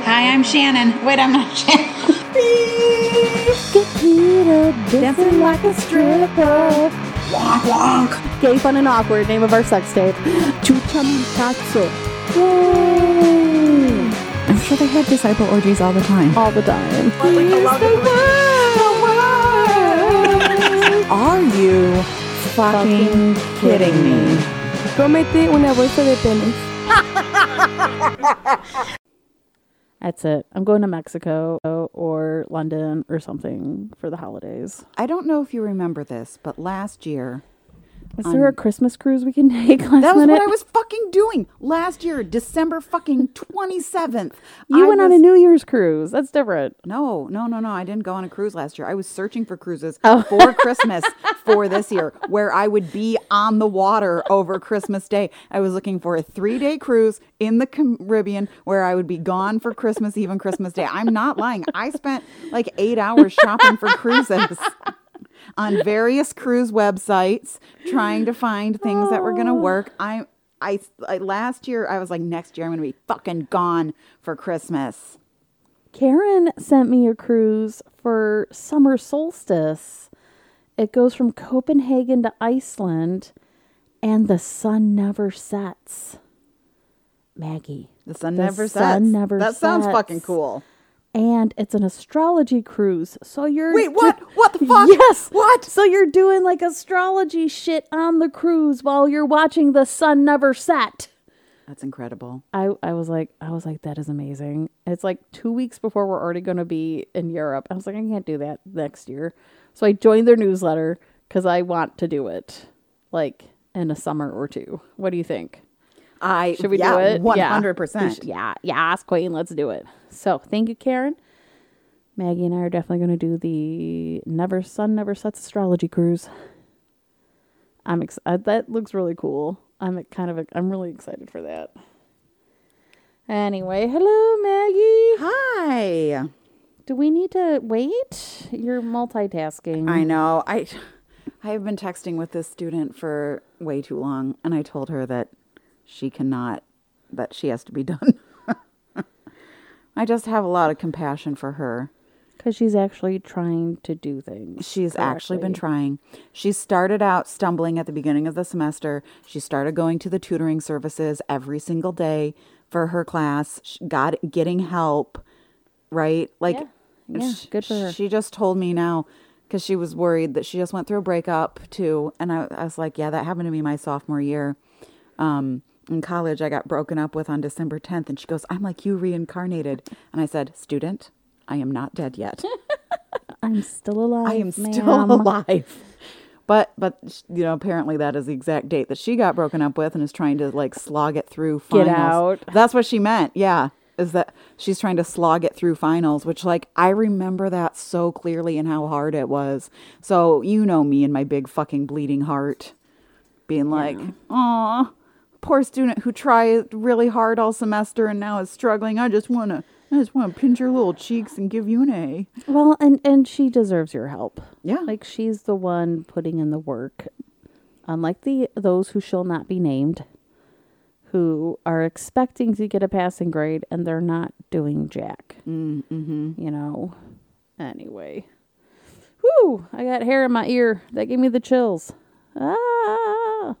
Hi, I'm Shannon. Wait, I'm not Shannon. Dancing like a stripper. Wonk, wonk. Gay, fun, and awkward. Name of our sex tape. Chucha Cazzo. I'm sure they had disciple orgies all the time. All the time. Are you fucking kidding me? Promete una bolsa de penes. That's it. I'm going to Mexico or London or something for the holidays. I don't know if you remember this, but last year, Is there a Christmas cruise we can take last that was minute? what I was fucking doing last year, December fucking 27th. you I went on a New Year's cruise. That's different. No, no, no, no. I didn't go on a cruise last year. I was searching for cruises Oh. for Christmas for this year where I would be on the water over Christmas Day. I was looking for a three day cruise in the Caribbean where I would be gone for Christmas Eve and Christmas Day. I'm not lying. I spent like eight hours shopping for cruises on various cruise websites trying to find things that were going to work. I, I, I, last year, I was like, next year I'm going to be fucking gone for Christmas. Karen sent me a cruise for summer solstice. It goes from Copenhagen to Iceland, and the sun never sets. Maggie. The sun The never sun sets. never that sounds fucking cool. And it's an astrology cruise. So you're Wait, what? What the fuck? Yes. What? So you're doing like astrology shit on the cruise while you're watching the sun never set. That's incredible. I, I was like I was like that is amazing. It's like two weeks before we're already going to be in Europe. I was like I can't do that next year. So I joined their newsletter because I want to do it like in a summer or two. What do you think? I Should we yeah, do it? Yeah. One hundred percent. should- Yeah, yes, Queen. Let's do it. So thank you, Karen. Maggie and I are definitely going to do the Never Sun Never Sets astrology cruise. I'm excited. Uh, that looks really cool. I'm kind of. I'm really excited for that. Anyway, hello, Maggie. Hi. Do we need to wait? You're multitasking. I know. I I have been texting with this student for way too long, and I told her that she cannot. That she has to be done. I just have a lot of compassion for her. because she's actually trying to do things. She's actually been trying. She started out stumbling at the beginning of the semester. She started going to the tutoring services every single day for her class. She got getting help, right? Like, Yeah. Yeah, sh- good for her. She just told me now because she was worried that she just went through a breakup too, and I, I was like, yeah, that happened to me my sophomore year. Um, in college, I got broken up with on December 10th, and she goes, I'm like you reincarnated, and I said, student, I am not dead yet. I'm still alive. I am still alive. But but you know apparently that is the exact date that she got broken up with and is trying to like slog it through finals. Get out. That's what she meant. Yeah. Is that she's trying to slog it through finals, which like I remember that so clearly and how hard it was. So you know me and my big fucking bleeding heart being like, "Aw, poor student who tried really hard all semester and now is struggling. I just want to I just want to pinch your little cheeks and give you an A." Well, and and she deserves your help. Yeah. Like she's the one putting in the work. Unlike the those who shall not be named, who are expecting to get a passing grade and they're not doing jack. Mm-hmm. You know. Anyway. Whoo! I got hair in my ear. That gave me the chills. Ah!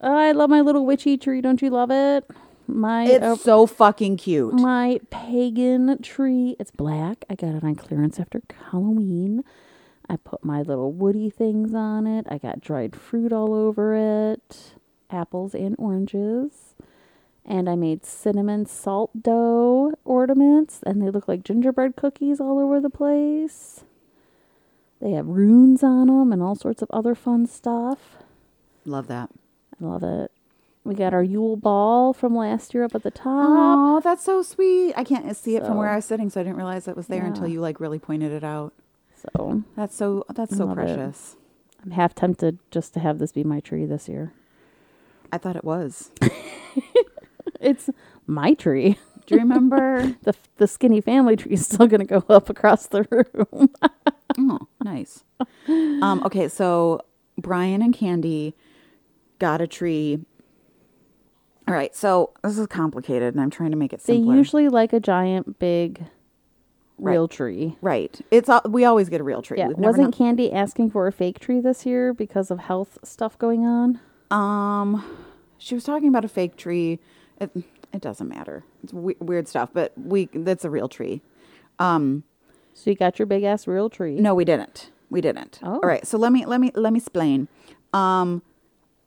Oh, I love my little witchy tree. Don't you love it? My It's uh, so fucking cute. my pagan tree. It's black. I got it on clearance after Halloween. I put my little woody things on it. I got dried fruit all over it, apples and oranges. And I made cinnamon salt dough ornaments, and they look like gingerbread cookies all over the place. They have runes on them and all sorts of other fun stuff. Love that. I love it. We got our Yule ball from last year up at the top. Oh, that's so sweet. I can't see it from where I was sitting, so I didn't realize it was there until you like really pointed it out. So That's so that's so love it. precious. I'm half tempted just to have this be my tree this year. I thought it was. It's my tree. Do you remember? The the skinny family tree is still going to go up across the room. oh, nice. Um, okay, so Brian and Candy got a tree All right, so this is complicated, and I'm trying to make it They usually like a giant, big, real tree. right. It's al- we always get a real tree. Yeah, wasn't Candy asking for a fake tree this year because of health stuff going on? Um, she was talking about a fake tree. It, it doesn't matter. It's we- weird stuff, but we that's a real tree. Um, So you got your big ass real tree. no, we didn't. We didn't. Oh. All right. So let me let me let me explain. Um,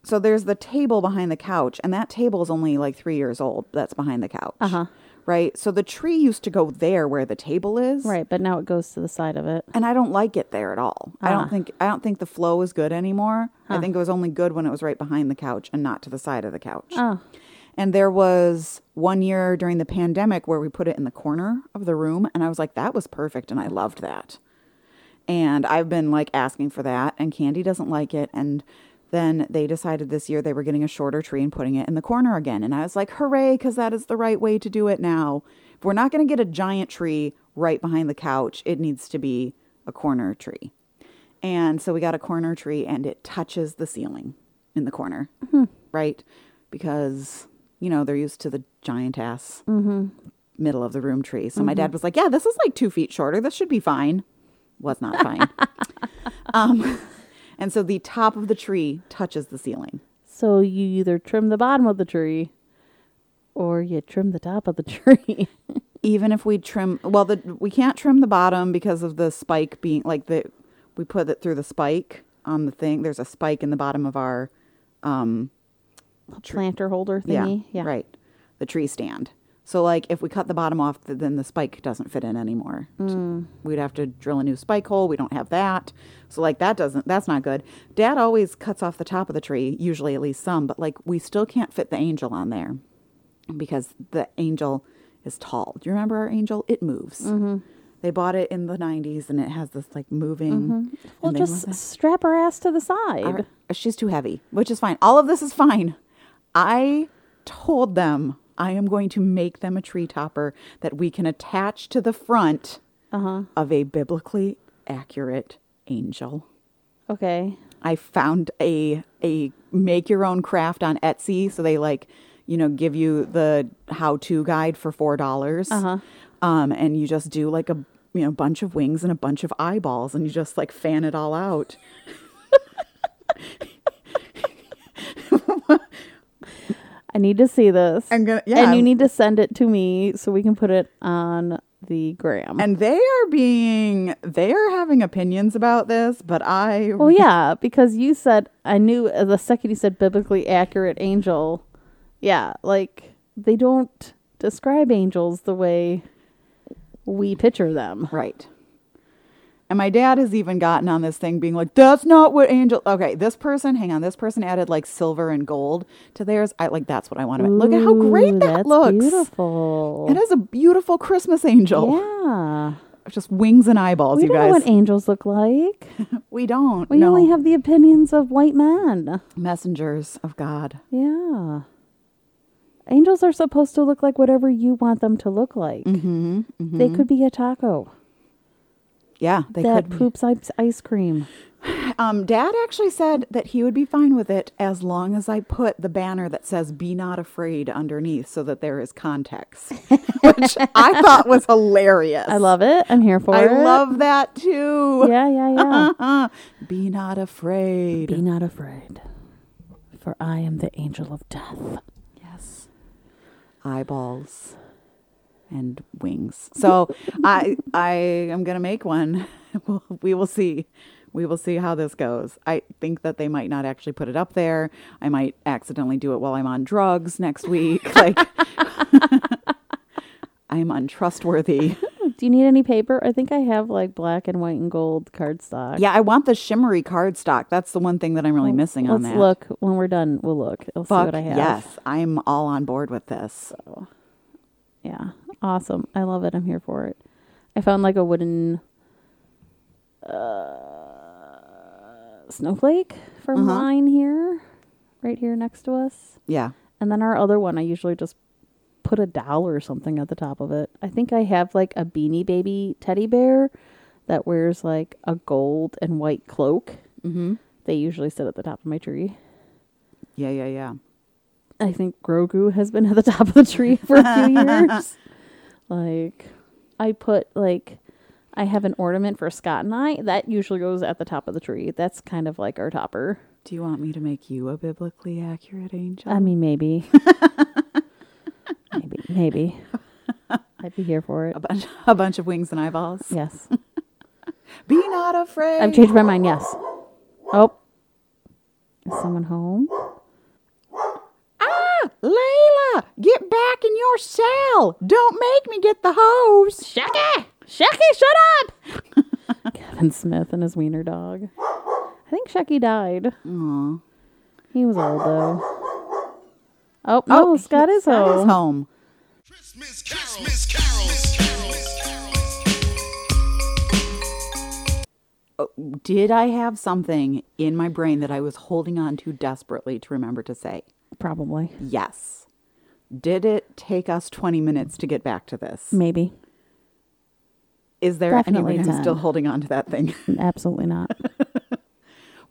so there's the table behind the couch, and that table is only like three years old. That's behind the couch. Uh-huh. Right. So the tree used to go there where the table is. Right, but now it goes to the side of it. and I don't like it there at all. I Ah. don't think I don't think the flow is good anymore. I think it was only good when it was right behind the couch and not to the side of the couch. Oh. And there was one year during the pandemic where we put it in the corner of the room and I was like that was perfect and I loved that. And I've been like asking for that and Candy doesn't like it and then they decided this year they were getting a shorter tree and putting it in the corner again. And I was like, hooray, because that is the right way to do it now. If we're not going to get a giant tree right behind the couch, it needs to be a corner tree. And so we got a corner tree and it touches the ceiling in the corner, mm-hmm. right? Because, you know, they're used to the giant ass mm-hmm. middle of the room tree. So my mm-hmm. dad was like, yeah, this is like two feet shorter. This should be fine. Was not fine. um, and so the top of the tree touches the ceiling. So you either trim the bottom of the tree or you trim the top of the tree. even if we trim well the we can't trim the bottom because of the spike being like the we put it through the spike on the thing there's a spike in the bottom of our um Planter holder thingy. Yeah. right the tree stand so like if we cut the bottom off then the spike doesn't fit in anymore. So we'd have to drill a new spike hole we don't have that so like that doesn't that's not good dad always cuts off the top of the tree usually at least some but like we still can't fit the angel on there because the angel is tall. Do you remember our angel? It moves. Mm-hmm. They bought it in the 90s and it has this like moving. Mm-hmm. Well, just strap her ass to the side. Our- she's too heavy, which is fine. All of this is fine. I told them I am going to make them a tree topper that we can attach to the front Uh-huh. of a biblically accurate angel. Okay. I found a a make your own craft on Etsy. So they like, you know, give you the how to guide for four dollars. Uh-huh. Um, and you just do like a you know bunch of wings and a bunch of eyeballs, and you just like fan it all out. I need to see this. I'm gonna yeah. and you need to send it to me so we can put it on the gram. and they are being they are having opinions about this, but I well, yeah, because you said I knew uh, the second you said biblically accurate angel. Yeah, like they don't describe angels the way we picture them. Right. And my dad has even gotten on this thing being like, that's not what angel. Okay, this person, hang on, this person added like silver and gold to theirs. I like, that's what I want to Look at how great that that's looks. Beautiful. It is a beautiful Christmas angel. Yeah. Just wings and eyeballs, We you don't know guys. what angels look like. we don't. We no. only have the opinions of white men. messengers of God. Yeah. Angels are supposed to look like whatever you want them to look like. Mm-hmm. They could be a taco Yeah, they that could. poops ice ice cream. Um, Dad actually said that he would be fine with it as long as I put the banner that says "Be not afraid" underneath, so that there is context, which I thought was hilarious. I love it. I'm here for I it. I love that too. Yeah, yeah, yeah. Be not afraid. Be not afraid, for I am the angel of death. yes. Eyeballs and wings. So I I am gonna make one. We'll, we will see. We will see how this goes. I think that they might not actually put it up there. I might accidentally do it while I'm on drugs next week. Like I'm untrustworthy. Do you need any paper? I think I have like black and white and gold cardstock. Yeah, I want the shimmery cardstock. That's the one thing that I'm really missing on Let's that. look when we're done. We'll look. We'll see Fuck what I have. yes, I'm all on board with this. So, yeah. Awesome. I love it. I'm here for it. I found like a wooden uh, snowflake for Uh-huh. mine here, right here next to us. Yeah. And then our other one, I usually just put a doll or something at the top of it. I think I have like a beanie baby teddy bear that wears like a gold and white cloak. Mm-hmm. They usually sit at the top of my tree. Yeah, yeah, yeah. I think Grogu has been at the top of the tree for a few years. Like, I put like, I have an ornament for Scott and I that usually goes at the top of the tree. That's kind of like our topper. Do you want me to make you a biblically accurate angel? I mean, maybe, maybe, maybe. I'd be here for it. a bunch, a bunch of wings and eyeballs. Yes, Be not afraid. I've changed my mind. Yes. Oh, is someone home? Ah, Layla, get back in your cell. Don't make me get the hose. Shucky! Shucky, shut up! Kevin Smith and his wiener dog. I think Shucky died. Aw. He was old though. Oh, oh no, Scott is Scott home. is home. Christmas Carol. Christmas Carol. Oh, did I have something in my brain that I was holding on to desperately to remember to say? Probably, Yes. Did it take us 20 minutes to get back to this? maybe, Is there Definitely any way I'm 10. still holding on to that thing? absolutely not.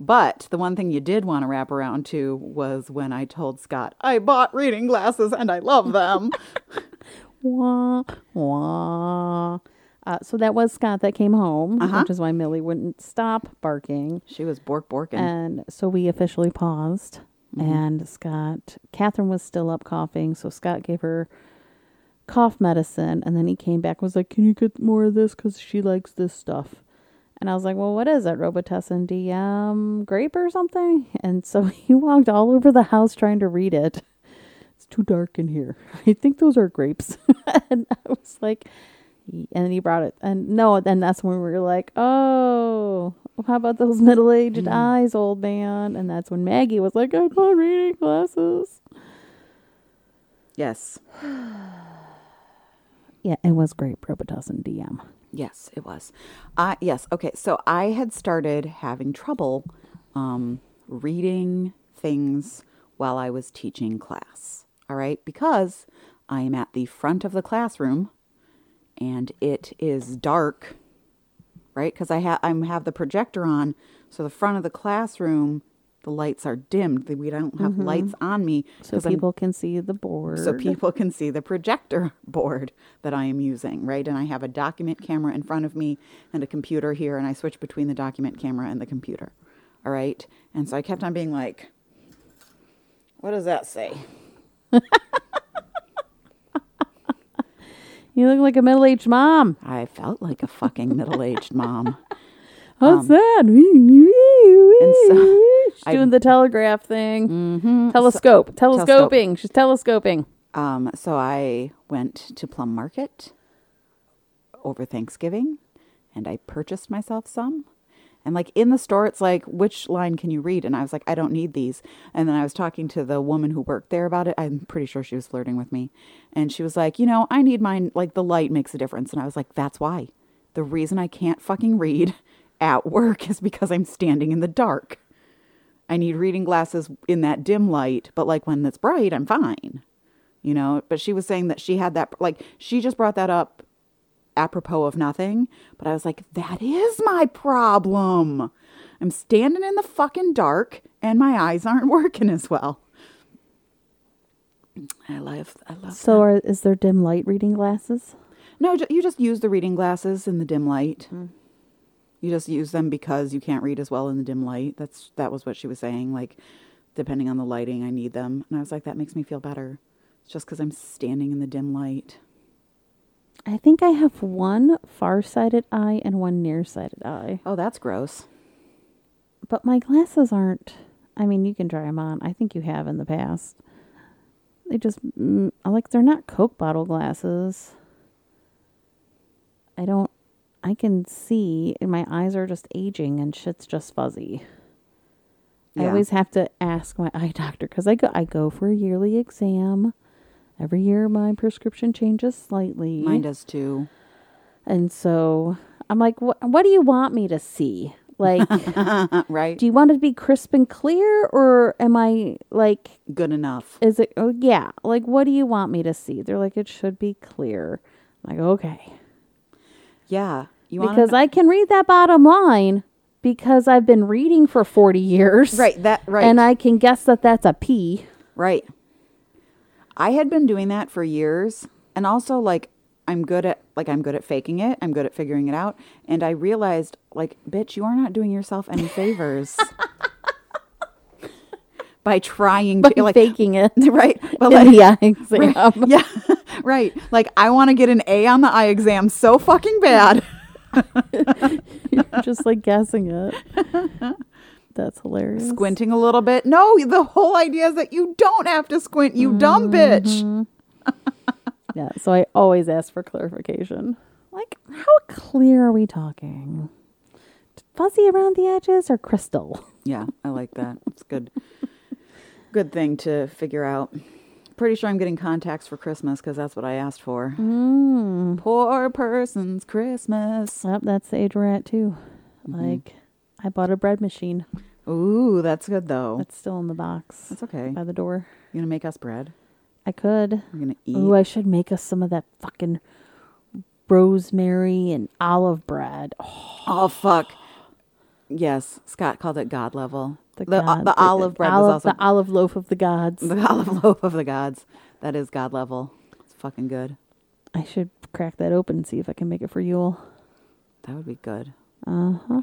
But the one thing you did want to wrap around to was when I told Scott, I bought reading glasses and I love them. wah wah. Uh, so that was Scott that came home, Uh-huh. which is why Millie wouldn't stop barking. she was bork borking. And so we officially paused. Mm-hmm. And Scott, Catherine was still up coughing. So Scott gave her cough medicine. And then he came back was like, Can you get more of this? Because she likes this stuff. And I was like, Well, what is it? Robitussin DM grape or something? And so he walked all over the house trying to read it. It's too dark in here. I think those are grapes. and I was like, and he brought it and no then that's when we were like oh how about those middle-aged eyes old man and that's when maggie was like i bought reading glasses yes. yeah it was great robitussin dm Yes, it was. Uh, yes. Okay. So I had started having trouble um, reading things while I was teaching class. All right. Because I am at the front of the classroom and it is dark, right? Because I, ha- I have the projector on. So the front of the classroom, the lights are dimmed. We don't have mm-hmm. lights on me. so 'cause I'm people can see the board so people can see the projector board that I am using, right? And I have a document camera in front of me and a computer here, and I switch between the document camera and the computer. All right. And so I kept on being like, what does that say? you look like a middle-aged mom. I felt like a fucking middle aged mom. what's that Um, and so she's I- doing the telegraph thing. Telescope. Telescoping. She's telescoping. Um, so I went to Plum Market over Thanksgiving and I purchased myself some. And like in the store, it's like, which line can you read? And I was like, I don't need these. And then I was talking to the woman who worked there about it. I'm pretty sure she was flirting with me. And she was like, you know, I need mine. Like the light makes a difference. And I was like, that's why. The reason I can't fucking read at work is because I'm standing in the dark. I need reading glasses in that dim light, but like when it's bright, I'm fine you know but she was saying that she had that like she just brought that up apropos of nothing but i was like that is my problem. I'm standing in the fucking dark and my eyes aren't working as well. I love i love so are, is there dim light reading glasses? No you just use the reading glasses in the dim light. Mm-hmm. You just use them because you can't read as well in the dim light. That's that was what she was saying like depending on the lighting i need them. And i was like that makes me feel better. It's just because i'm standing in the dim light I think I have one far-sighted eye and one nearsighted eye. Oh, that's gross. But my glasses aren't. I mean, you can try them on. I think you have in the past. They just mm, like they're not Coke bottle glasses. I don't. I can see, and my eyes are just aging, and shit's just fuzzy. I always have to ask my eye doctor because I go. I go for a yearly exam. Every year, my prescription changes slightly. Mine does too. And so I'm like, what, what do you want me to see? Like, right? do you want it to be crisp and clear or am I like, Good enough. is it, oh, yeah, like, what do you want me to see? They're like, it should be clear. I'm like, okay. Yeah. You Because I can read that bottom line because I've been reading for 40 years. right that right And I can guess that that's a P. right I had been doing that for years. And also like I'm good at like I'm good at faking it. I'm good at figuring it out. And I realized like, bitch, you are not doing yourself any favors. By trying to like faking it right. But in like, the eye exam. yeah, right. Like I want to get an A on the eye exam so fucking bad. You're just like guessing it. That's hilarious. Squinting a little bit. No, the whole idea is that you don't have to squint, you dumb bitch. Yeah, so I always ask for clarification. Like, how clear are we talking? Fuzzy around the edges or crystal? Yeah, I like that. It's good. good thing to figure out. Pretty sure I'm getting contacts for Christmas because that's what I asked for. Mm. Poor person's Christmas. Yep, that's the age we're at too. Like, I bought a bread machine. Ooh, that's good though. It's still in the box That's okay. by the door. You gonna make us bread? I could. We're gonna eat. Ooh, I should make us some of that fucking rosemary and olive bread. Oh, Oh fuck. Yes, Scott called it God level. The the, god- the olive bread olive, was also the olive loaf of the gods. the olive loaf of the gods. That is God level. It's fucking good. I should crack that open and see if I can make it for Yule. That would be good. Uh huh.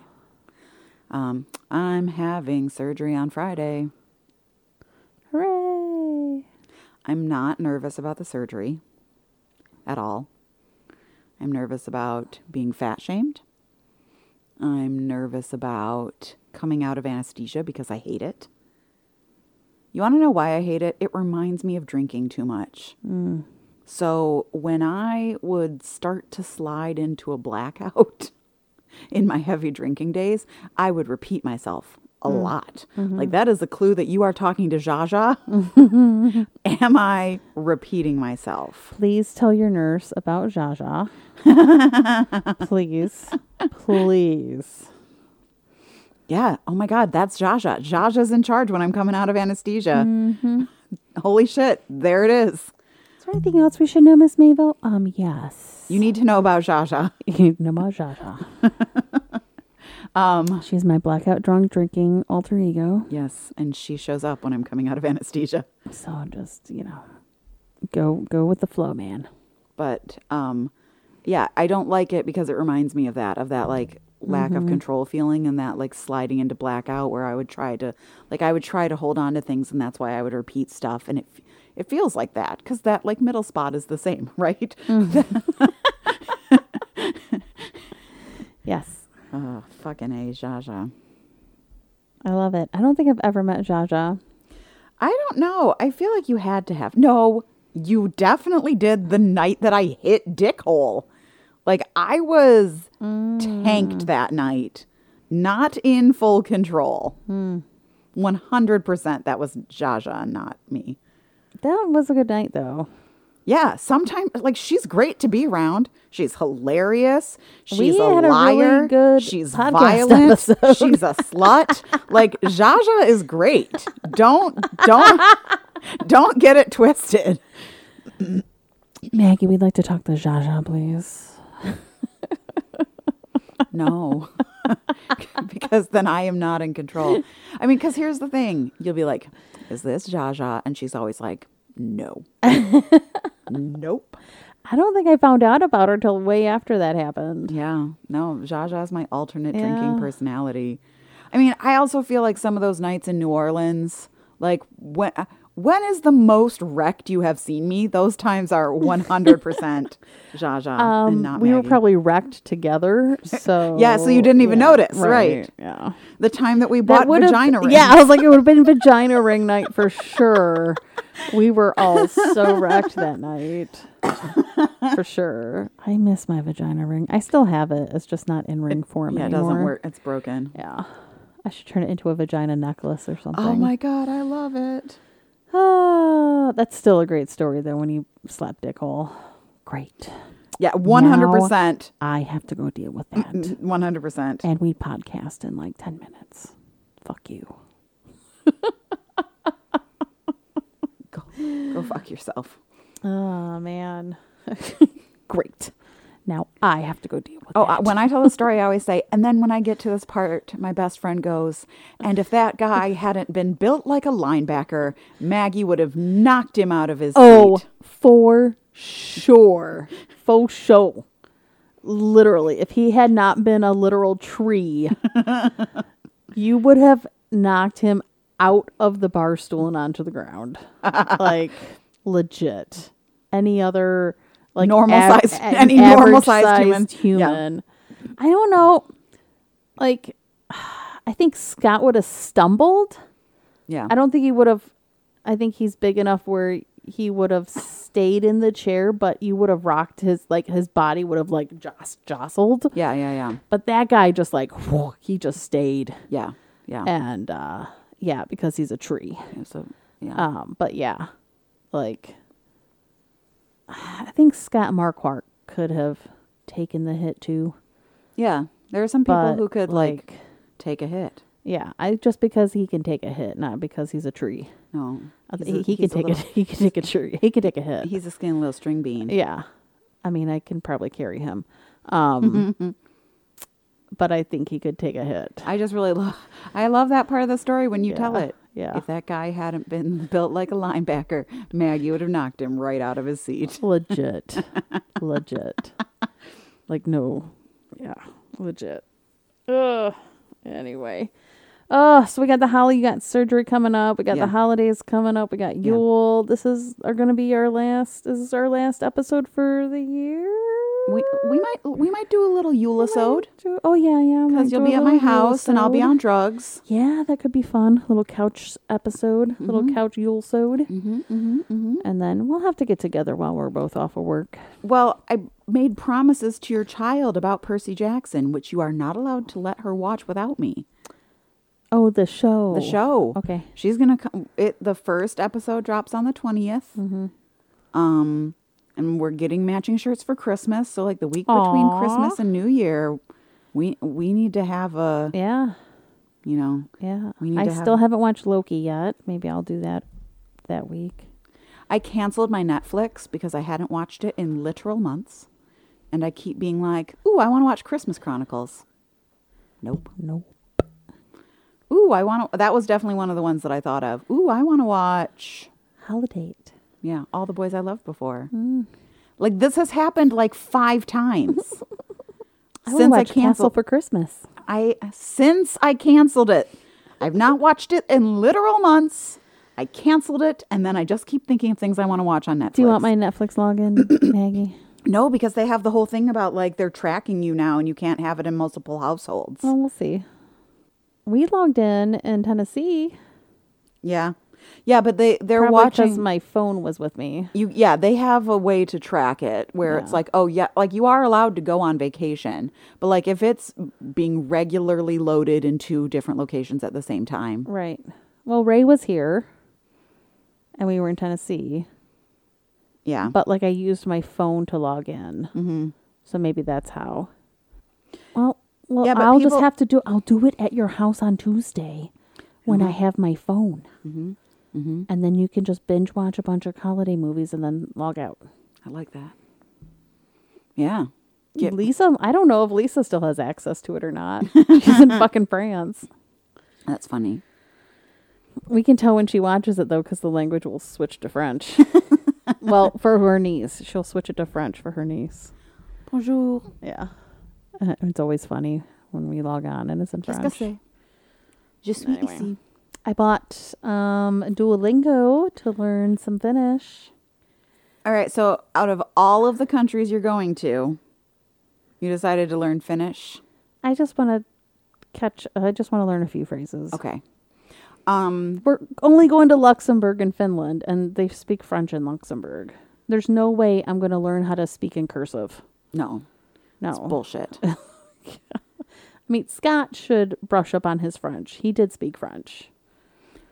Um, I'm having surgery on Friday. Hooray! I'm not nervous about the surgery at all. I'm nervous about being fat shamed. I'm nervous about coming out of anesthesia because I hate it. You want to know why I hate it? It reminds me of drinking too much. So when I would start to slide into a blackout in my heavy drinking days, I would repeat myself a mm. lot. Mm-hmm. Like that is a clue that you are talking to Jaja. Am I repeating myself? Please tell your nurse about Jaja. please. Please. Yeah. Oh my God, that's Jaja. Jaja's in charge when I'm coming out of anesthesia. Mm-hmm. Holy shit. There it is. There anything else we should know, Miss Mabel? Um, yes. You need to know about Jaja. You need to know about Jaja. um, She's my blackout drunk drinking alter ego. Yes. And she shows up when I'm coming out of anesthesia. So just, you know, go go with the flow, man. But um, yeah, I don't like it because it reminds me of that, of that like lack of control feeling and that like sliding into blackout where I would try to like I would try to hold on to things and that's why I would repeat stuff and it it feels like that because that like middle spot is the same, right? Yes. Oh, fucking A, Jaja. I love it. I don't think I've ever met Jaja. I don't know. I feel like you had to have. No, you definitely did the night that I hit dick hole. Like I was tanked mm. that night, not in full control. Hmm. 100% that was Jaja, not me. That was a good night though. Yeah, sometimes like she's great to be around. She's hilarious. She's We a had a really liar. good she's violent. episode. She's a slut. like Jaja is great. Don't don't don't get it twisted. Maggie, we'd like to talk to Jaja, please. No. because then I am not in control. I mean, because here's the thing. You'll be like, is this Jaja? And she's always like, no. nope. I don't think I found out about her till way after that happened. Yeah. No, Jaja is my alternate Yeah. drinking personality. I mean, I also feel like some of those nights in New Orleans, like when when is the most wrecked you have seen me? Those times are 100% Jaja and Um, not we were probably wrecked together, so Yeah, so you didn't even notice, right. Yeah, the time that we bought would've- vagina rings. Yeah, I was like, it would have been vagina ring night for sure. We were all so wrecked that night, for sure. I miss my vagina ring. I still have it. It's just not in ring form anymore. Yeah, it doesn't work. It's broken. Yeah, I should turn it into a vagina necklace or something. Oh my god, I love it. Ah, that's still a great story though. When you slap dick hole, great. Yeah, 100%. I have to go deal with that. 100%. and we podcast in like 10 minutes. Fuck you. Go fuck yourself. Oh, man. Great. Now I have to go deal with Oh, that. when I tell the story, I always say, and then when I get to this part, my best friend goes, and if that guy hadn't been built like a linebacker, Maggie would have knocked him out of his oh, seat. for sure. Faux show. Literally, if he had not been a literal tree, you would have knocked him out of the bar stool and onto the ground. like legit. Any other like Normal av- size- a- any normal sized human. Yeah. I don't know. Like I think Scott would have stumbled. Yeah. I don't think he would have. I think he's big enough where he would have stayed in the chair, but you would have rocked his like his body would have like joss- jostled. Yeah, yeah, yeah. But that guy just like he just stayed, Yeah. Yeah. and uh yeah, because he's a tree. Yeah, so, yeah. Um, but yeah, like I think Scott Marquardt could have taken the hit too. yeah. There are some people who could, like, take a hit. yeah, I just because he can take a hit, not because he's a tree. No. I he's a- he, he can a take little- a he can take a tree. He can take a hit. He's a skinny little string bean. Yeah. I mean, I can probably carry him. Um, but I think he could take a hit. I just really love. I love that part of the story when you tell it. Yeah. If that guy hadn't been built like a linebacker, Maggie would have knocked him right out of his seat. Legit. legit. Like, no. Yeah. Legit. Ugh. Anyway. Oh, so we got the holly, you got surgery coming up. We got Yeah. the holidays coming up. We got Yule. This is are going to be our last. Is this our last episode for the year? We we might we might do a little Yulisode Oh yeah, yeah. because you'll be at my house and I'll be on drugs. Yeah, that could be fun. Little couch episode, little couch Yule sewed. Mm-hmm, mm-hmm, mm-hmm. And then we'll have to get together while we're both off of work. Well, I made promises to your child about Percy Jackson, which you are not allowed to let her watch without me. Oh, the show. The show. Okay. She's gonna come. It the first episode drops on the 20th Mm-hmm. Um, and we're getting matching shirts for Christmas. So like the week between Christmas and New Year, we we need to have a Yeah. you know Yeah. We need I have- still haven't watched Loki yet. Maybe I'll do that that week. I canceled my Netflix because I hadn't watched it in literal months, and I keep being like, "Ooh, I want to watch Christmas Chronicles." Nope. Nope. Ooh, I want to. That was definitely one of the ones that I thought of. Ooh, I want to watch. Holiday. Yeah, all the boys I loved before. Hmm. Like this has happened like five times I since I Castle canceled. for Christmas. I since I canceled it. I've not watched it in literal months. I canceled it, and then I just keep thinking of things I want to watch on Netflix. Do you want my Netflix login, Maggie? No, because they have the whole thing about like they're tracking you now, and you can't have it in multiple households. Well, we'll see. We logged in in Tennessee. Yeah, yeah, but they they're Probably watching. my phone was with me. you yeah, they have a way to track it where it's like, oh yeah, like you are allowed to go on vacation, but like if it's being regularly loaded in two different locations at the same time. Right. Well, Ray was here, and we were in Tennessee. Yeah, But like I used my phone to log in, mm-hmm. so maybe that's how. Well, well, Yeah, I'll just have to do. I'll do it at your house on Tuesday, when I have my phone, mm-hmm. Mm-hmm. and then you can just binge watch a bunch of holiday movies and then log out. I like that. Yeah. Get- Lisa, I don't know if Lisa still has access to it or not. She's in fucking France. That's funny. We can tell when she watches it though, because the language will switch to French. well, for her niece, she'll switch it to French for her niece. Bonjour. Yeah, Uh, it's always funny when we log on and it's in French. Je suis Anyway. ici. I bought um, Duolingo to learn some Finnish. All right, so out of all of the countries you're going to, you decided to learn Finnish. I just want to catch. I just want to learn a few phrases. Okay. Um, We're only going to Luxembourg and Finland, and they speak French in Luxembourg. There's no way I'm going to learn how to speak in cursive. no, No. it's bullshit. I mean, Scott should brush up on his French. He did speak French.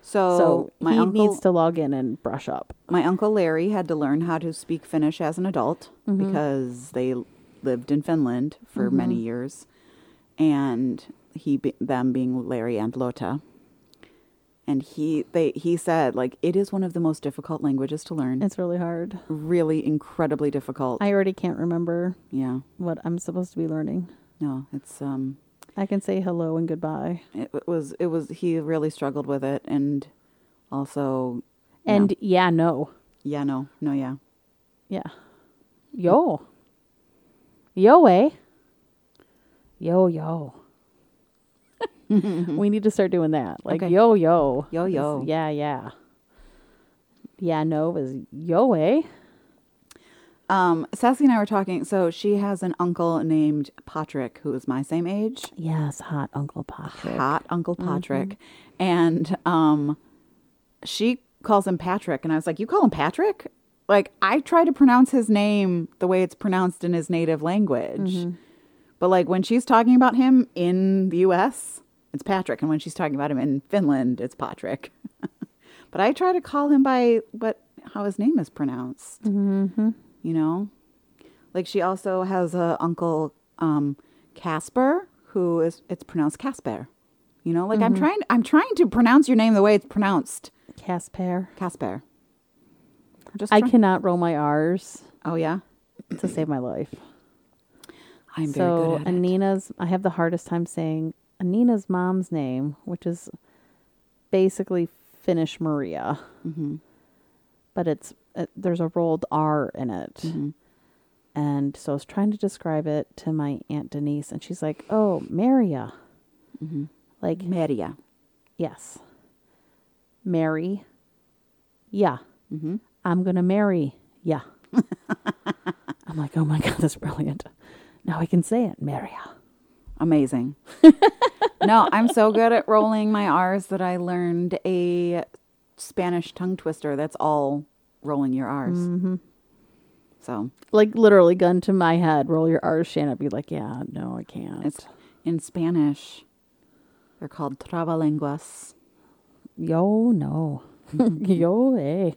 So, so my he uncle, needs to log in and brush up. my uncle Larry had to learn how to speak Finnish as an adult Mm-hmm. because they lived in Finland for many years, and he be, them being Larry and Lotta, and he they he said like it is one of the most difficult languages to learn. It's really hard. really incredibly difficult. I already can't remember yeah. what I'm supposed to be learning. No, it's um I can say hello and goodbye. it, was it was he really struggled with it and also And yeah, no. yeah, no. No, yeah. Yeah. Yo. Yo, eh? Yo, yo. we need to start doing that. Like, Okay. yo, yo. Yo, yo. Yeah, yeah. Yeah, no is yo, eh? Um Sassy and I were talking so she has an uncle named Patrick who is my same age. Yes, hot Uncle Patrick. hot Uncle Patrick. And um she calls him Patrick and I was like, "You call him Patrick?" Like I try to pronounce his name the way it's pronounced in his native language. But like when she's talking about him in the US, it's Patrick and when she's talking about him in Finland, it's Patrick. but I try to call him by what how his name is pronounced. Mm-hmm. You know? Like she also has a uncle um Casper who is it's pronounced Casper. You know, like I'm trying I'm trying to pronounce your name the way it's pronounced. Casper. Casper. I cannot roll my R's Oh yeah. to save my life. I'm very so good at it. Anina's, I have the hardest time saying Anina's mom's name, which is basically Finnish Maria, Mm-hmm. but it's it, there's a rolled R in it, Mm-hmm. and so I was trying to describe it to my aunt Denise, and she's like, "Oh, Maria," Mm-hmm. like Maria. yes, Mary, yeah, Mm-hmm. I'm gonna marry, yeah. I'm like, oh my god, that's brilliant. Now I can say it, Maria. Amazing. no, I'm so good at rolling my R's that I learned a Spanish tongue twister that's all rolling your R's. Mm-hmm. So like literally gun to my head, roll your R's, Shannon. Be like, yeah, no, I can't. it's in Spanish. They're called trabalenguas. yo, no, yo, eh,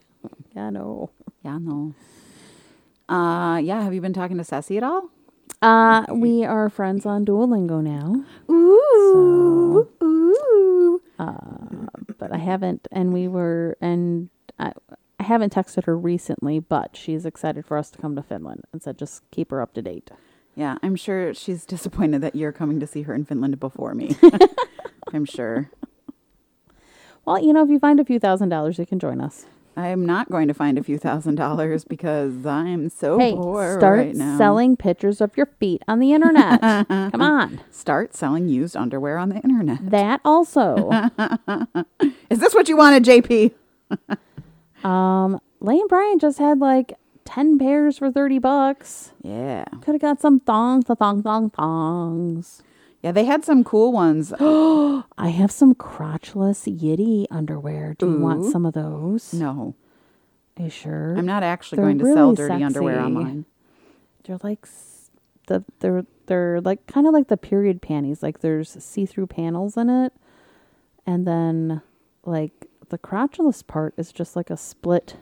yeah, no. Yeah, no. Uh, yeah. Have you been talking to Sassy at all? Uh, we are friends on Duolingo now, Ooh, ooh. but I haven't, and we were, and I, I haven't texted her recently, but she's excited for us to come to Finland and said just keep her up to date. Yeah, I'm sure she's disappointed that you're coming to see her in Finland before me. I'm sure. Well, you know, if you find a few thousand dollars, you can join us. I'm not going to find a few thousand dollars because I'm so Hey, poor start right now. selling pictures of your feet on the internet. Come on. Start selling used underwear on the internet. That also. Is this what you wanted, JP? Um, Lane Bryant just had like 10 pairs for 30 bucks. Yeah. Could have got some thongs, the thong, thong, thongs. Yeah, they had some cool ones. I have some crotchless Yitty underwear. Do you want some of those? no, Are you sure? I'm not actually They're going to sell really dirty underwear online. They're like the they're they're like kind of like the period panties. Like there's see-through panels in it, and then like the crotchless part is just like a split,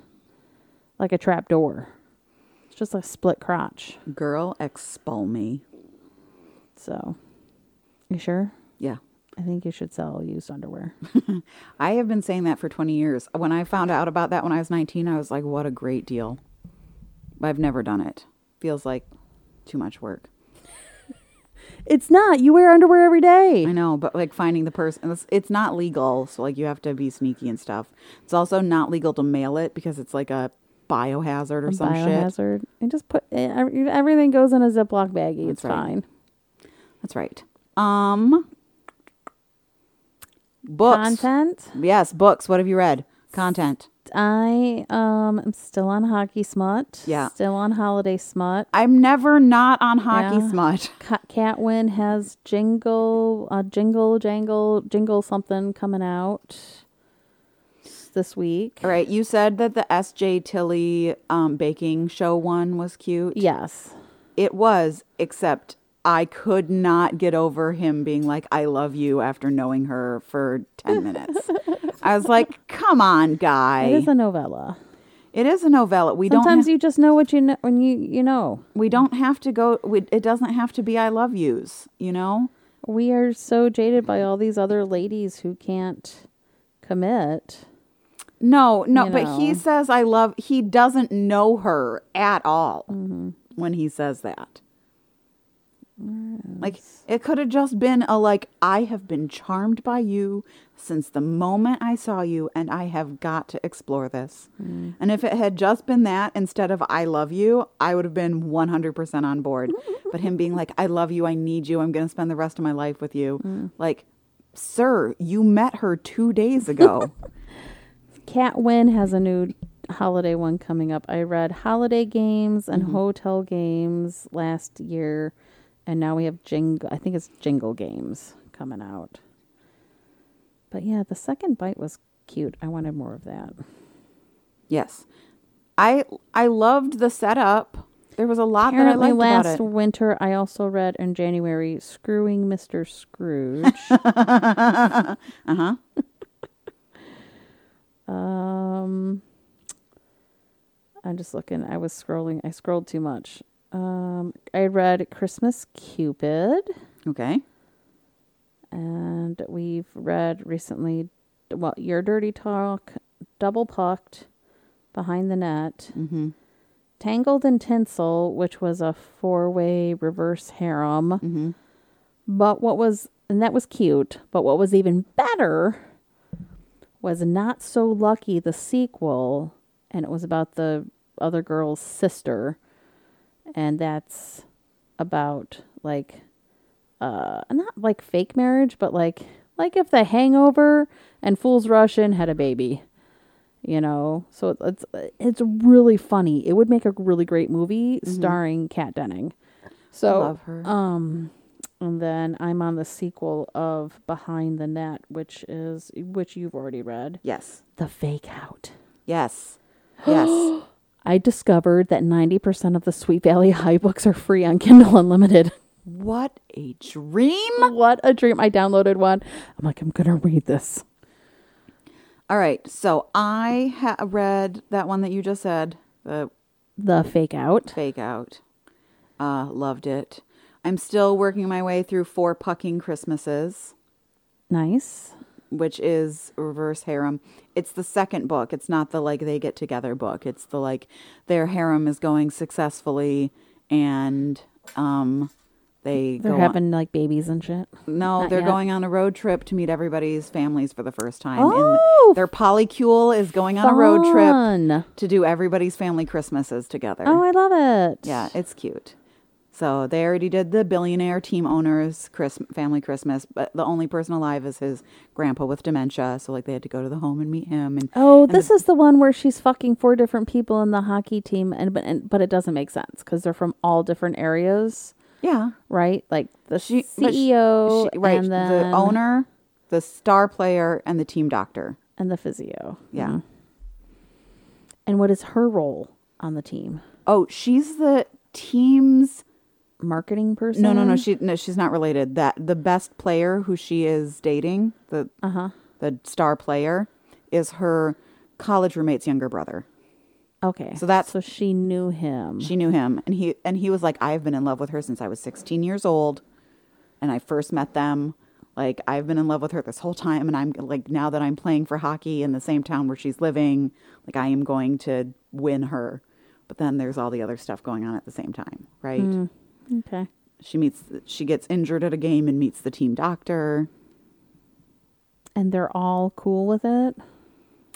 like a trap door. It's just a split crotch. Girl, expel me. So, you sure? Yeah. I think you should sell used underwear. I have been saying that for 20 years. When I found out about that when I was 19, I was like, what a great deal. I've never done it. Feels like too much work. It's not. You wear underwear every day. I know, but like finding the person, it's, it's not legal. So, like, you have to be sneaky and stuff. It's also not legal to mail it because it's like a biohazard or A some shit. biohazard. And just put eh, everything goes in a Ziploc baggie. it's right. fine. That's right. Um, books. Content. Yes, books. What have you read? Content. I um am still on hockey smut. Yeah. Still on holiday smut. I'm never not on hockey Yeah. smut. Ca- Catwin has jingle, uh, jingle, jangle, jingle something coming out this week. All right, you said that the S.J. Tilly um, baking show one was cute. Yes. It was, except I could not get over him being like, I love you after knowing her for 10 minutes. I was like, come on, guy. It is a novella. it is a novella. We Sometimes don't ha- you just know what you know when you you know. we don't have to go we, it doesn't have to be I love yous, you know? We are so jaded by all these other ladies who can't commit. No, no, You but he says I love he doesn't know her at all Mm-hmm. when he says that. Like it could have just been a like I have been charmed by you since the moment I saw you and I have got to explore this. Mm. And if it had just been that instead of I love you, I would have been 100% on board. but him being like I love you, I need you, I'm going to spend the rest of my life with you. Mm. Like sir, you met her 2 days ago. Cat Win has a new holiday one coming up. I read holiday games and hotel games last year, and now we have jingle. I think it's jingle games coming out. But yeah, the second bite was cute. I wanted more of that. Yes. I I loved the setup. There was a lot Apparently, that I liked last about it. winter I also read in January "Screwing Mr. Scrooge." Uh-huh. Um, I'm just looking. I was scrolling. I scrolled too much. Um, I read Christmas Cupid, Okay. and we've read recently. Well, Your Dirty Talk, Double Pucked, Behind the Net, Mm-hmm. Tangled in Tinsel, which was a four-way reverse harem. Mm-hmm. But what was and that was cute. But what was even better was Knot So Lucky, the sequel, and it was about the other girl's sister, and that's about like uh not like fake marriage, but like like if The Hangover and Fools Rush In had a baby. You know, so it's it's really funny. It would make a really great movie starring Kat Denning. So Love her. um, and then I'm on the sequel of Behind the Net, which is which you've already read. Yes. The Fake Out. Yes. Yes. I discovered that 90% of the Sweet Valley High books are free on Kindle Unlimited. what a dream. what a dream. I downloaded one. I'm like, I'm going to read this. All right. So I ha- read that one that you just said, the The Fake Out. fake out. Uh, loved it. I'm still working my way through Four Pucking Christmases, Nice. Which is reverse harem. It's the second book. It's not the like they get together book. It's the like their harem is going successfully and um they They're go on- having like babies and shit. No, Not they're yet. going on a road trip to meet everybody's families for the first time. Oh, and their polycule is going on a road trip to do everybody's family Christmases together. Oh, I love it. yeah, it's cute. So they already did the billionaire team owners Chris family Christmas, but the only person alive is his grandpa with dementia. So like they had to go to the home and meet him. And Oh, and this the- is the one where she's fucking four different people in the hockey team, and but and, but it doesn't make sense because they're from all different areas, yeah, right? Like the she but she- CEO, she- right? the owner, the star player, and the team doctor. and the physio. Yeah. Mhm. And what is her role on the team? Oh, she's the team's Marketing person? No, no, no. She no, she's not related. That the best player who she is dating, the Uh huh. the star player, is her college roommate's younger brother. Okay. So that's- so she knew him. She knew him, and he and he was like, "I've been in love with her since I was 16 years old, and I first met them. Like I've been in love with her this whole time, and I'm like now that I'm playing for hockey in the same town where she's living, like I am going to win her. But then there's all the other stuff going on at the same time, right? Okay. She meets, she gets injured at a game and meets the team doctor. And they're all cool with it.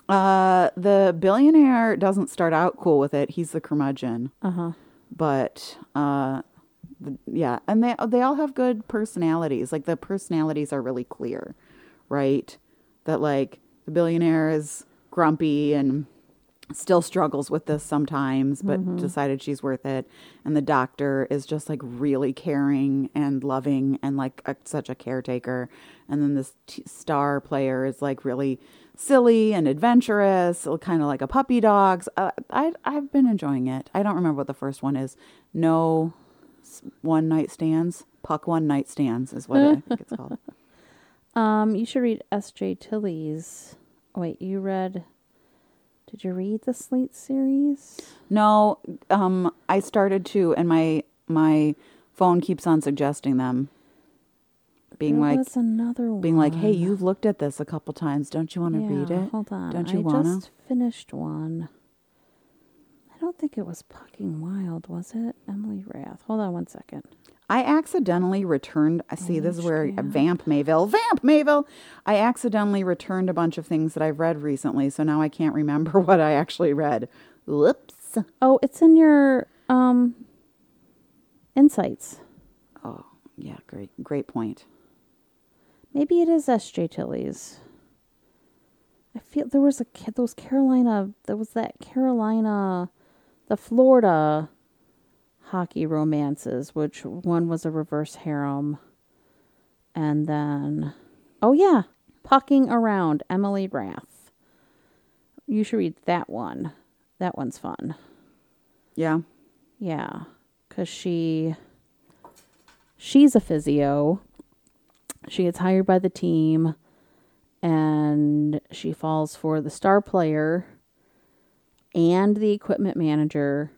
Uh, the billionaire doesn't start out cool with it. He's the curmudgeon, Uh huh. but uh, the, yeah, and they they all have good personalities. Like the personalities are really clear, right? That like the billionaire is grumpy and still struggles with this sometimes, but decided she's worth it. And the doctor is just like really caring and loving and like a, such a caretaker. And then this t- star player is like really silly and adventurous, kind of like a puppy dog. Uh, I I've been enjoying it. I don't remember what the first one is. No one night stands. Puck one night stands is what I think it's called. Um, you should read S.J. Tilly's. oh, Wait, you read? Did you read the Slate series? No, um, I started to, and my my phone keeps on suggesting them. being There like another one. being like, "Hey, you've looked at this a couple times. Don't you want to read it? Hold on. Don't you I to?" just finished one. I don't think it was Pucking Wild, was it? Emily Rath. Hold on one second. I accidentally returned. I see this is where yeah. Vamp Mayville, Vamp Mayville. I accidentally returned a bunch of things that I've read recently, so now I can't remember what I actually read. Whoops. Oh, it's in your um insights. Oh, yeah, great, great point. Maybe it is S.J. Tilly's. I feel there was a those Carolina. There was that Carolina, the Florida hockey romances, which one was a reverse harem, and then oh yeah, pucking around Emily Rath. You should read that one. That one's fun. Yeah. Yeah, because she she's a physio. She gets hired by the team, and she falls for the star player, and the equipment manager,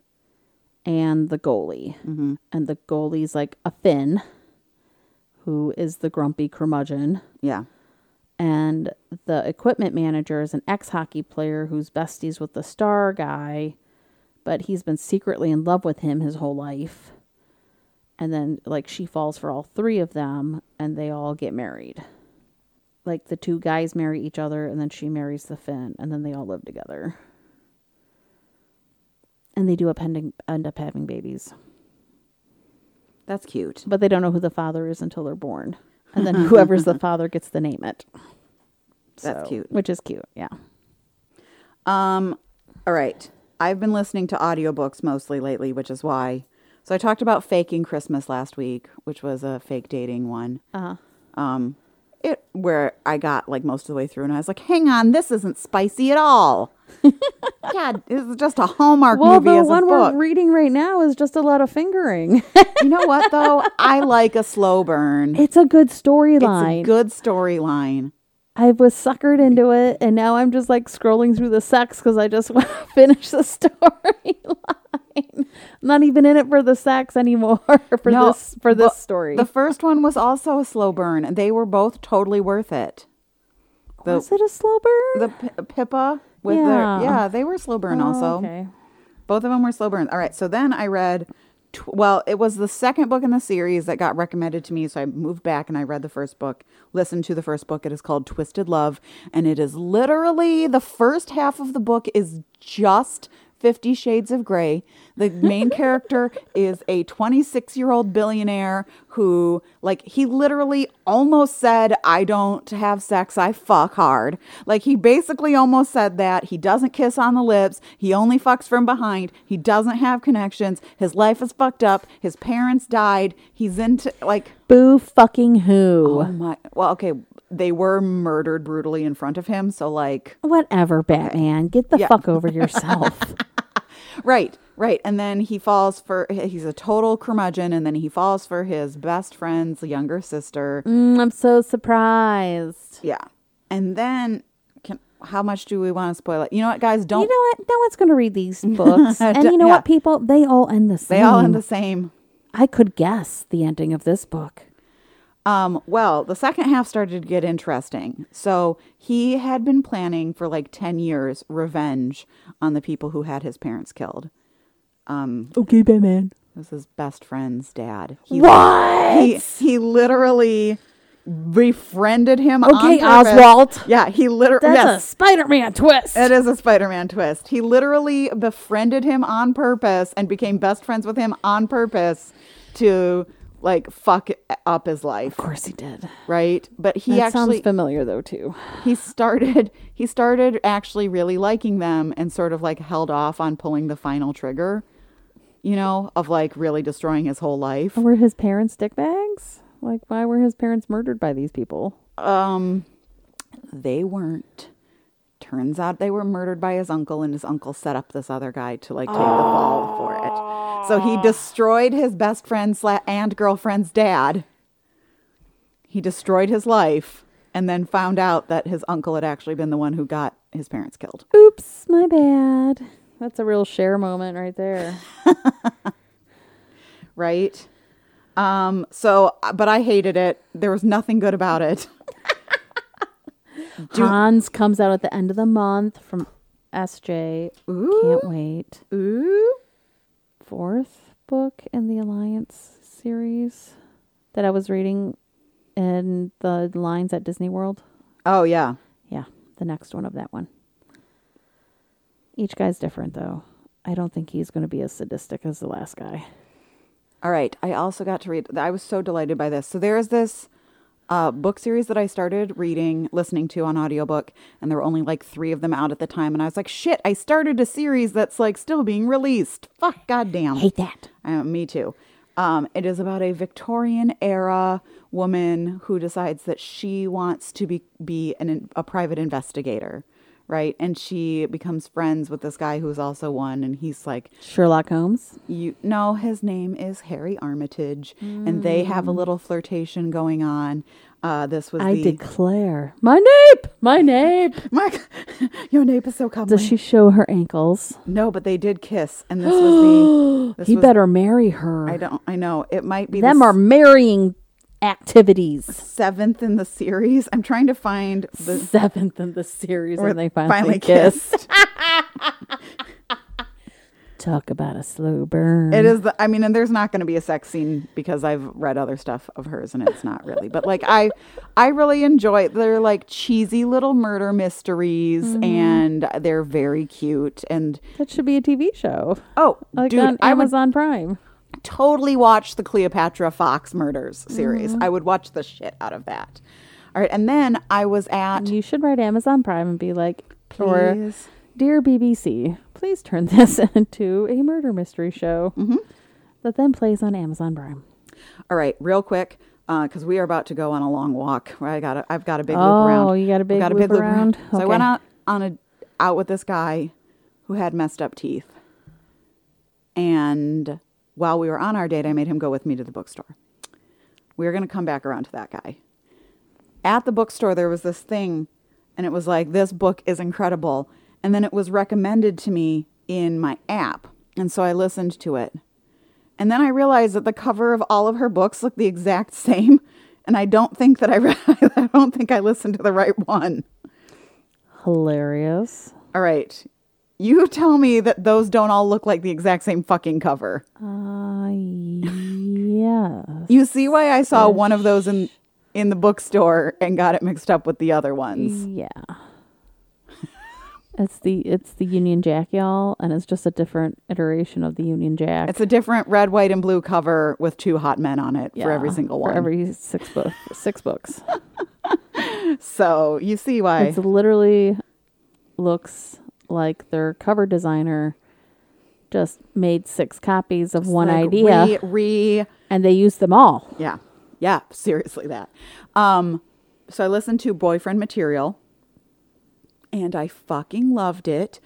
and the goalie. Mm-hmm. And the goalie's like a Finn, who is the grumpy curmudgeon Yeah. and the equipment manager is an ex hockey player who's besties with the star guy, but he's been secretly in love with him his whole life. And then, like, she falls for all three of them, and they all get married. Like, the two guys marry each other, and then she marries the Finn, and then they all live together. And they do up ending, end up having babies, That's cute. but they don't know who the father is until they're born. And then whoever's the father gets to name it. That's cute. Which is cute, yeah. Um, all right. I've been listening to audiobooks mostly lately, which is why. So I talked about faking Christmas last week, which was a fake dating one. Uh-huh. Um, it where I got like most of the way through, and I was like, "Hang on, this isn't spicy at all." God, this is just a Hallmark Well, movie the as a one book. we're reading right now is just a lot of fingering. you know what though? I like a slow burn. it's a good It's storyline. a good storyline. I was suckered into it, and now I'm just like scrolling through the sex because I just want to finish the storyline. I'm not even in it for the sex anymore for No, this for this story. The first one was also a slow burn, and they were both totally worth it. The was it a slow burn? the P- Pippa with Yeah. their yeah, they were slow burn Oh, also. Okay. Both of them were slow burns. All right, so then I read. Tw- well, it was the second book in the series that got recommended to me, so I moved back and I read the first book. Listened to the first book. It is called Twisted Love, and it is literally the first half of the book is just Fifty Shades of Grey. The main character is a 26 year old billionaire who, like, he literally almost said, I don't have sex, I fuck hard. Like, he basically almost said that. He doesn't kiss on the lips, he only fucks from behind, he doesn't have connections, his life is fucked up, his parents died, he's into, like, Boo fucking who? oh my, well, okay. They were murdered brutally in front of him. So, like, Whatever, Batman. Get the Yeah. fuck over yourself. Right, right. And then he falls for, he's a total curmudgeon. And then he falls for his best friend's younger sister. Mm, I'm so surprised. Yeah. And then, can, how much do we want to spoil it? You know what, guys? Don't, You know what? No one's going to read these books. and you know Yeah. what, people? They all end the same. they all end the same. I could guess the ending of this book. Um, well, the second half started to get interesting. So he had been planning for like 10 years revenge on the people who had his parents killed. Um, Okay, Batman. This is his best friend's dad. He, What? He, he literally befriended him. Okay. Oswald. Yeah, he literally. That's a Spider-Man twist. it is a Spider-Man twist. He literally befriended him on purpose and became best friends with him on purpose to like fuck up his life, of course he did. right? But he that actually sounds familiar though too. he started he started actually really liking them and sort of like held off on pulling the final trigger. You know, of like really destroying his whole life. Were his parents dickbags? Like, why were his parents murdered by these people? Um, they weren't. Turns out they were murdered by his uncle, and his uncle set up this other guy to like take the fall for it. So he destroyed his best friend sla- and girlfriend's dad. He destroyed his life, and then found out that his uncle had actually been the one who got his parents killed. Oops, my bad. That's a real share moment right there. Right? Um, so, but I hated it. There was nothing good about it. Do- Hans comes out at the end of the month from SJ. Ooh. Can't wait. Ooh. Fourth book in the Alliance series that I was reading in the lines at Disney World. Oh, yeah. Yeah, the next one of that one. Each guy's different, though. I don't think he's going to be as sadistic as the last guy. All right. I also got to read, I was so delighted by this. So there is this uh, book series that I started reading, listening to on audiobook, and there were only like three of them out at the time. And I was like, shit, I started a series that's like still being released. Fuck, goddamn. Hate that. Uh, me too. Um, it is about a Victorian era woman who decides that she wants to be be an, a private investigator, right? And she becomes friends with this guy who's also one, and he's like, Sherlock Holmes. you no, his name is Harry Armitage, and they have a little flirtation going on. Uh, this was I the declare. My nape! My nape! Mark, your nape is so comely. Does she show her ankles? No, but they did kiss, and this was the. This he was- better marry her. I don't. I know it might be Them the are marrying activities. seventh in the series. I'm trying to find the Seventh in the series, where they they finally, kissed. Talk about a slow burn. It is the. I mean, and there's not going to be a sex scene because I've read other stuff of hers, and it's not really. But like, I, I really enjoy. They're like cheesy little murder mysteries, Mm-hmm. and they're very cute. And That should be a TV show, oh, like dude, on I would Amazon Prime. Totally watch the Cleopatra Fox murders series. Mm-hmm. I would watch the shit out of that. All right, and then I was at. You should write Amazon Prime and be like, or Please. dear BBC, please turn this into a murder mystery show Mm-hmm. that then plays on Amazon Prime. All right, real quick, because we are about to go on a long walk. I got, a, I've got a big Oh, loop around. you got a big got a loop big loop around? So I went out on a out with this guy who had messed up teeth, and while we were on our date, I made him go with me to the bookstore. We were going to come back around to that guy. At the bookstore, there was this thing, and it was like, "This book is incredible," and then it was recommended to me in my app, and so I listened to it. And then I realized that the cover of all of her books looked the exact same, and I don't think that I read, I don't think I listened to the right one. Hilarious. All right. You tell me that those don't all look like the exact same fucking cover. Uh, yeah. You see why I saw one of those in in the bookstore and got it mixed up with the other ones. Yeah. It's the it's the Union Jack, y'all, and it's just a different iteration of the Union Jack. It's a different red, white, and blue cover with two hot men on it for every Yeah, single for one. every six book, six books. so you see why. It's literally looks like their cover designer just made six copies of one Like, idea, Re, re and they used them all. Yeah. Yeah, seriously that. Um so I listened to Boyfriend Material and I fucking loved it.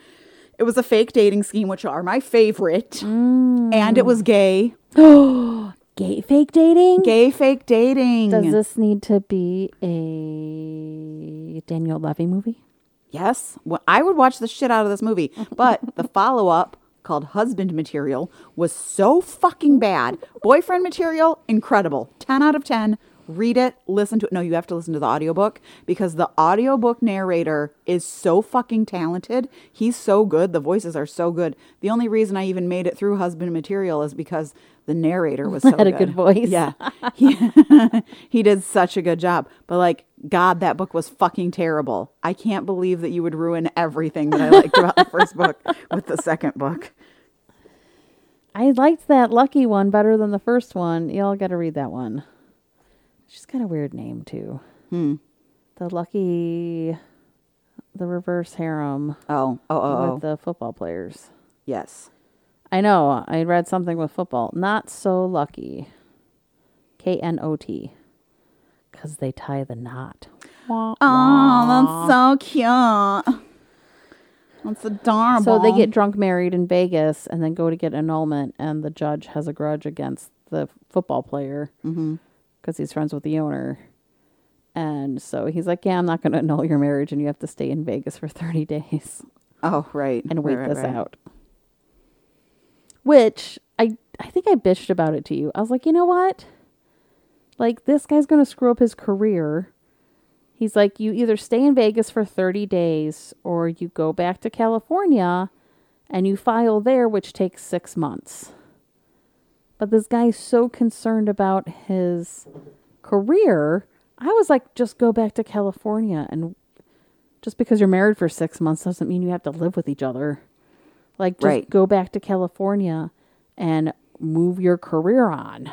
It was a fake dating scheme which are my favorite. And it was gay. Oh gay fake dating. Gay fake dating. Does this need to be a Daniel Levy movie? Yes. Well, I would watch the shit out of this movie. But the follow-up called Husband Material was so fucking bad. Boyfriend Material, incredible. 10 out of 10. Read it, listen to it. No, you have to listen to the audiobook because the audiobook narrator is so fucking talented. He's so good. The voices are so good. The only reason I even made it through Husband Material is because the narrator was so Had a good voice. Yeah. He, he did such a good job. But like, God, that book was fucking terrible. I can't believe that you would ruin everything that I liked about the first book with the second book. I liked that Lucky one better than the first one. Y'all got to read that one. She's got a weird name too. Hmm. The Lucky, the reverse harem Oh, oh, oh, oh. the football players. yes. I know. I read something with football. Knot so lucky. K N O T. Because they tie the knot. Wah. Oh, that's so cute. That's adorable. So they get drunk married in Vegas and then go to get annulment, and the judge has a grudge against the football player mm-hmm. because he's friends with the owner. And so he's like, Yeah, I'm not going to annul your marriage, and you have to stay in Vegas for 30 days Oh, right. and wait right, this right. out. Which I, I think I bitched about it to you. I was like, You know what? Like, this guy's going to screw up his career. He's like, you either stay in Vegas for 30 days or you go back to California and you file there, which takes six months. But this guy's so concerned about his career. I was like, just go back to California. And just because you're married for six months doesn't mean you have to live with each other. Like, just Right. go back to California and move your career on.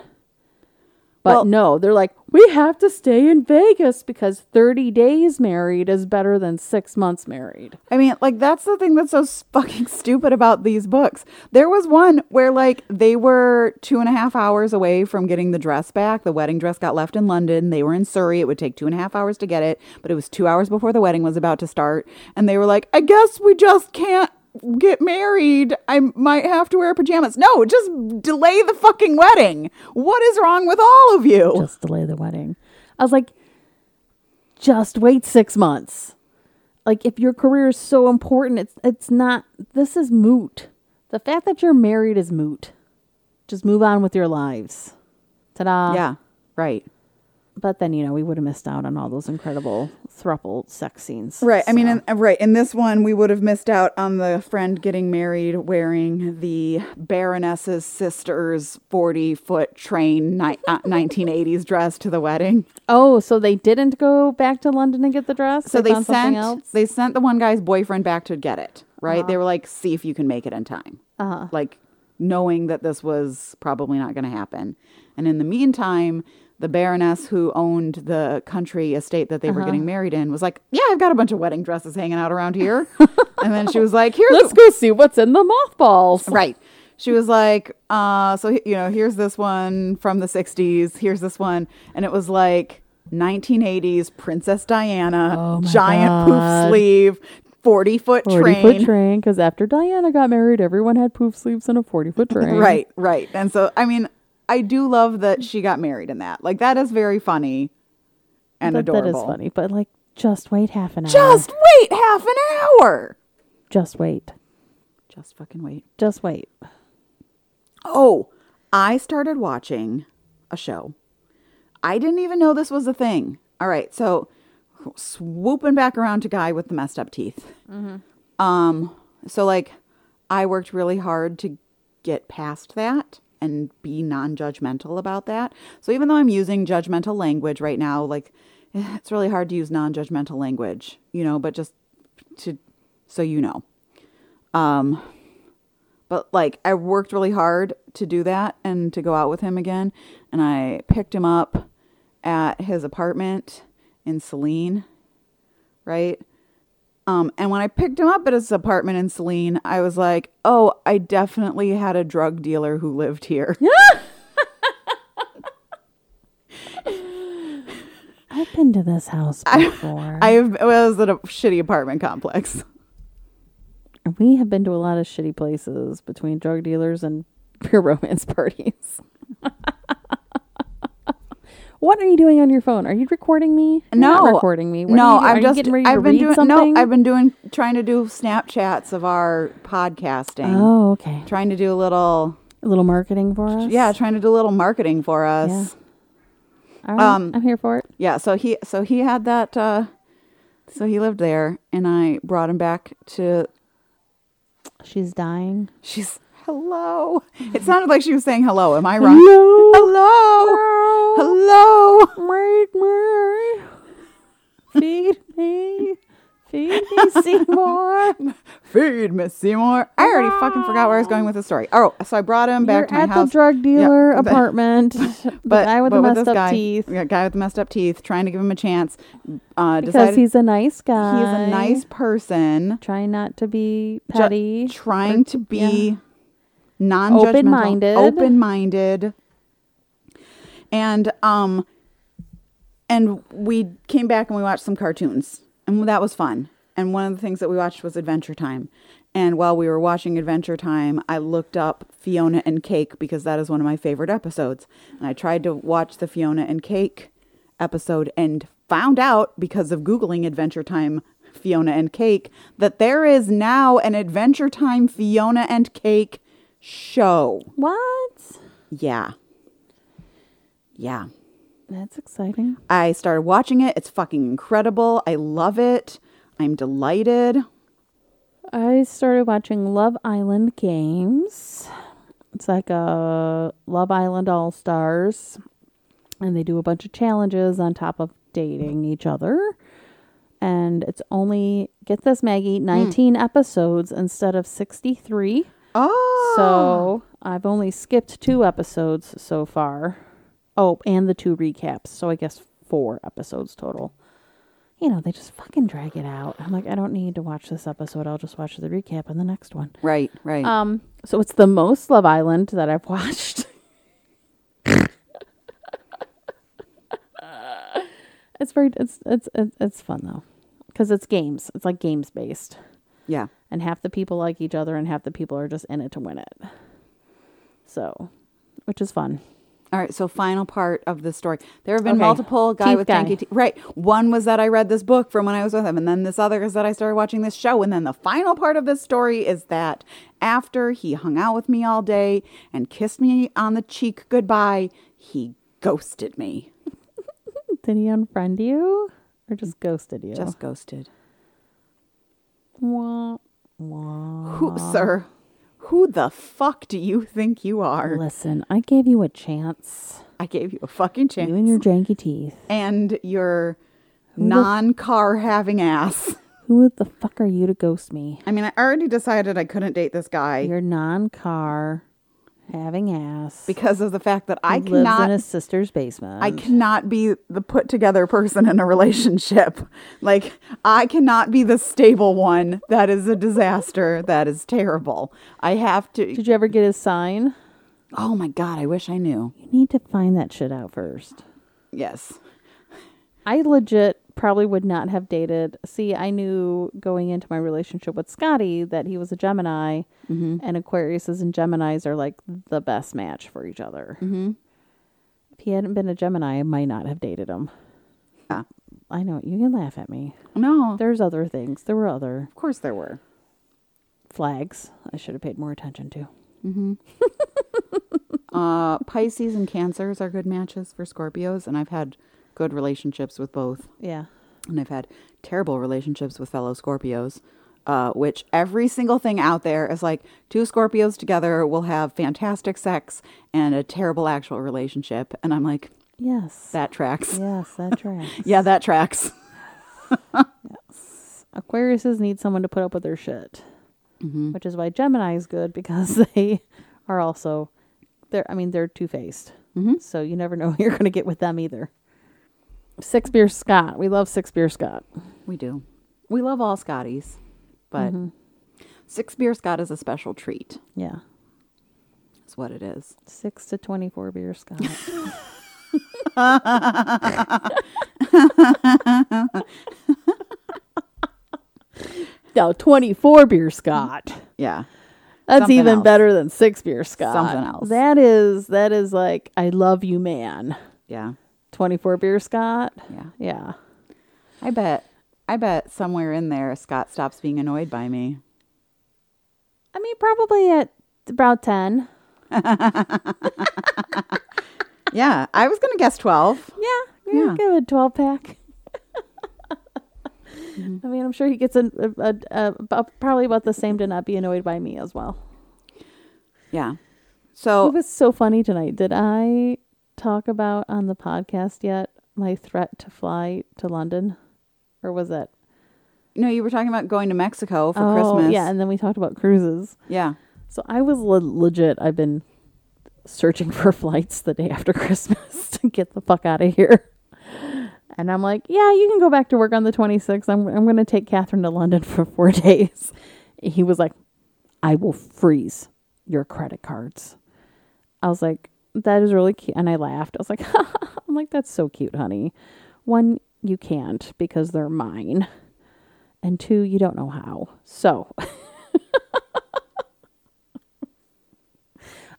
But Well- no, they're like, we have to stay in Vegas because 30 days married is better than six months married. I mean, like that's the thing that's so fucking stupid about these books. There was one where like they were two and a half hours away from getting the dress back. The wedding dress got left in London. They were in Surrey. It would take two and a half hours to get it, but it was two hours before the wedding was about to start. And they were like, I guess we just can't get married. I might have to wear pajamas. No, just delay the fucking wedding. What is wrong with all of you? Just delay the wedding. I was like, just wait six months. Like, if your career is so important, it's it's not. This is moot. The fact that you're married is moot. Just move on with your lives. Ta-da! yeah, right. But then you know we would have missed out on all those incredible thruple sex scenes. Right. I mean, so. in, right. In this one, we would have missed out on the friend getting married wearing the Baroness's sister's 40 foot train ni- uh, 1980s dress to the wedding. oh, so they didn't go back to London and get the dress. So they, something sent they sent the one guy's boyfriend back to get it. Right. They were like, see if you can make it in time. Uh-huh. Like knowing that this was probably not going to happen. And in the meantime, the Baroness who owned the country estate that they Uh-huh. were getting married in was like, yeah, I've got a bunch of wedding dresses hanging out around here. and then she was like, "Here, Let's go see what's in the mothballs. Right. She was like, uh, so, you know, here's this one from the 60s. Here's this one. And it was like 1980s Princess Diana, Oh giant God. poof sleeve, 40 foot 40 train. foot train because after Diana got married, everyone had poof sleeves and a 40 foot train. Right, right. And so, I mean, I do love that she got married in that. Like, that is very funny and That, that adorable. is funny, but like, just wait half an hour. Just wait half an hour. just wait. Just fucking wait. Just wait. Oh, I started watching a show. I didn't even know this was a thing. All right, so swooping back around to guy with the messed up teeth. Um, so like, I worked really hard to get past that and be non-judgmental about that. So even though I'm using judgmental language right now, like, it's really hard to use non-judgmental language, you know. But just to so you know. Um, but like I worked really hard to do that and to go out with him again. And I picked him up at his apartment in Saline, right? Um, and when I picked him up at his apartment in Saline, I was like, oh, I definitely had a drug dealer who lived here. I've been to this house before. I was at a shitty apartment complex. we have been to a lot of shitty places between drug dealers and pure romance parties. What are you doing on your phone? Are you recording me? You're No, not recording me. What no, I'm just. You getting ready I've been doing. something? No, I've been doing trying to do Snapchats of our podcasting. Oh, okay. Trying to do a little. A little marketing for us. Yeah, trying to do a little marketing for us. Yeah. Right, um, I'm here for it. Yeah, so he so he had that uh so he lived there and I brought him back to She's dying. she's hello. It sounded like she was saying hello. Am I wrong? Hello. Hello. Hello. Feed me. Feed me. Feed me, Seymour. Feed Miss Seymour. I already fucking forgot where I was going with the story. Oh, so I brought him back You're to my at house. the drug dealer apartment. but- the guy with the messed up guy, teeth. Yeah, guy with the messed up teeth, trying to give him a chance. Uh, Because decided he's a nice guy. he's a nice person. Trying not to be ju- petty. trying to be yeah. non-judgmental, Open-minded. open-minded, and um, and we came back and we watched some cartoons, and that was fun. And one of the things that we watched was Adventure Time. And while we were watching Adventure Time, I looked up Fiona and Cake because that is one of my favorite episodes. And I tried to watch the Fiona and Cake episode and found out because of Googling Adventure Time Fiona and Cake that there is now an Adventure Time Fiona and Cake show. What? Yeah. Yeah. That's exciting. I started watching it. It's fucking incredible. I love it. I'm delighted. I started watching Love Island Games. It's like a Love Island All Stars, and they do a bunch of challenges on top of dating each other. And it's only get this, Maggie, hmm. nineteen episodes instead of sixty-three. Oh, So I've only skipped two episodes so far. Oh, and the two recaps. So I guess four episodes total. You know, they just fucking drag it out. I'm like, I don't need to watch this episode. I'll just watch the recap on the next one. right, right. Um, so it's the most Love Island that I've watched. it's very it's it's it's, it's fun though, because it's games. It's like games based, yeah. And half the people like each other, and half the people are just in it to win it. So, which is fun. All right, so final part of the story. There have been Okay. multiple guy Teeth with guy. janky teeth. Right. One was that I read this book from when I was with him, and then this other is that I started watching this show. And then the final part of this story is that after he hung out with me all day and kissed me on the cheek goodbye, he ghosted me. Did he unfriend you, or just ghosted you? Just ghosted. wah, wah. Who, sir? Who the fuck do you think you are? Listen, I gave you a chance. I gave you a fucking chance. You and your janky teeth. and your non-car having ass. Who the fuck are you to ghost me? I mean, I already decided I couldn't date this guy Your non-car having ass because of the fact that I lives in his sister's basement. I cannot be the put together person in a relationship. Like I cannot be the stable one. That is a disaster. That is terrible. I have to Did you ever get his sign? Oh my god, I wish I knew. You need to find that shit out first. Yes. I legit probably would not have dated. See, I knew going into my relationship with Scotty that he was a Gemini, Mm-hmm. and Aquariuses and Geminis are like the best match for each other. Mm-hmm. If he hadn't been a Gemini, I might not have dated him. Yeah. I know you can laugh at me. No. There's other things. There were other Of course there were. flags I should have paid more attention to. Uh Pisces and Cancers are good matches for Scorpios and I've had good relationships with both. Yeah. and I've had terrible relationships with fellow Scorpios. Uh, which every single thing out there is like two Scorpios together will have fantastic sex and a terrible actual relationship, and I'm like, Yes. that tracks. Yes, that tracks. Yeah, that tracks. Yes. Aquariuses need someone to put up with their shit, Mm-hmm. which is why Gemini is good because they are also they're. I mean, they're two faced, Mm-hmm. so you never know who you're going to get with them either. Six Beer Scott, we love Six Beer Scott. We do. We love all Scotties, but mm-hmm. six beer Scott is a special treat. Yeah, That's what it is. six to twenty four beer Scott. no, twenty four beer Scott. Yeah. That's Something even else. better than six beer Scott. Something else. That is that is like I love you, man. Yeah. Twenty four beer Scott. Yeah. Yeah. I bet. I bet somewhere in there Scott stops being annoyed by me. I mean, probably at about ten. Yeah, I was gonna guess twelve. Yeah, yeah, Yeah. give it a twelve pack. Mm-hmm. I mean, I'm sure he gets a, a, a, a, probably about the same to not be annoyed by me as well. Yeah. So it was so funny tonight. Did I talk about on the podcast yet my threat to fly to London, or was it? no, you were talking about going to Mexico for oh, Christmas. yeah, and then we talked about cruises. Yeah. So I was le- legit. I've been searching for flights the day after Christmas to get the fuck out of here. And I'm like, yeah, you can go back to work on the 26th. I'm I'm going to take Catherine to London for four days. He was like, I will freeze your credit cards. I was like, that is really cute, and I laughed. I was like, I'm like, that's so cute, honey. One, you can't because they're mine, and two, you don't know how. So.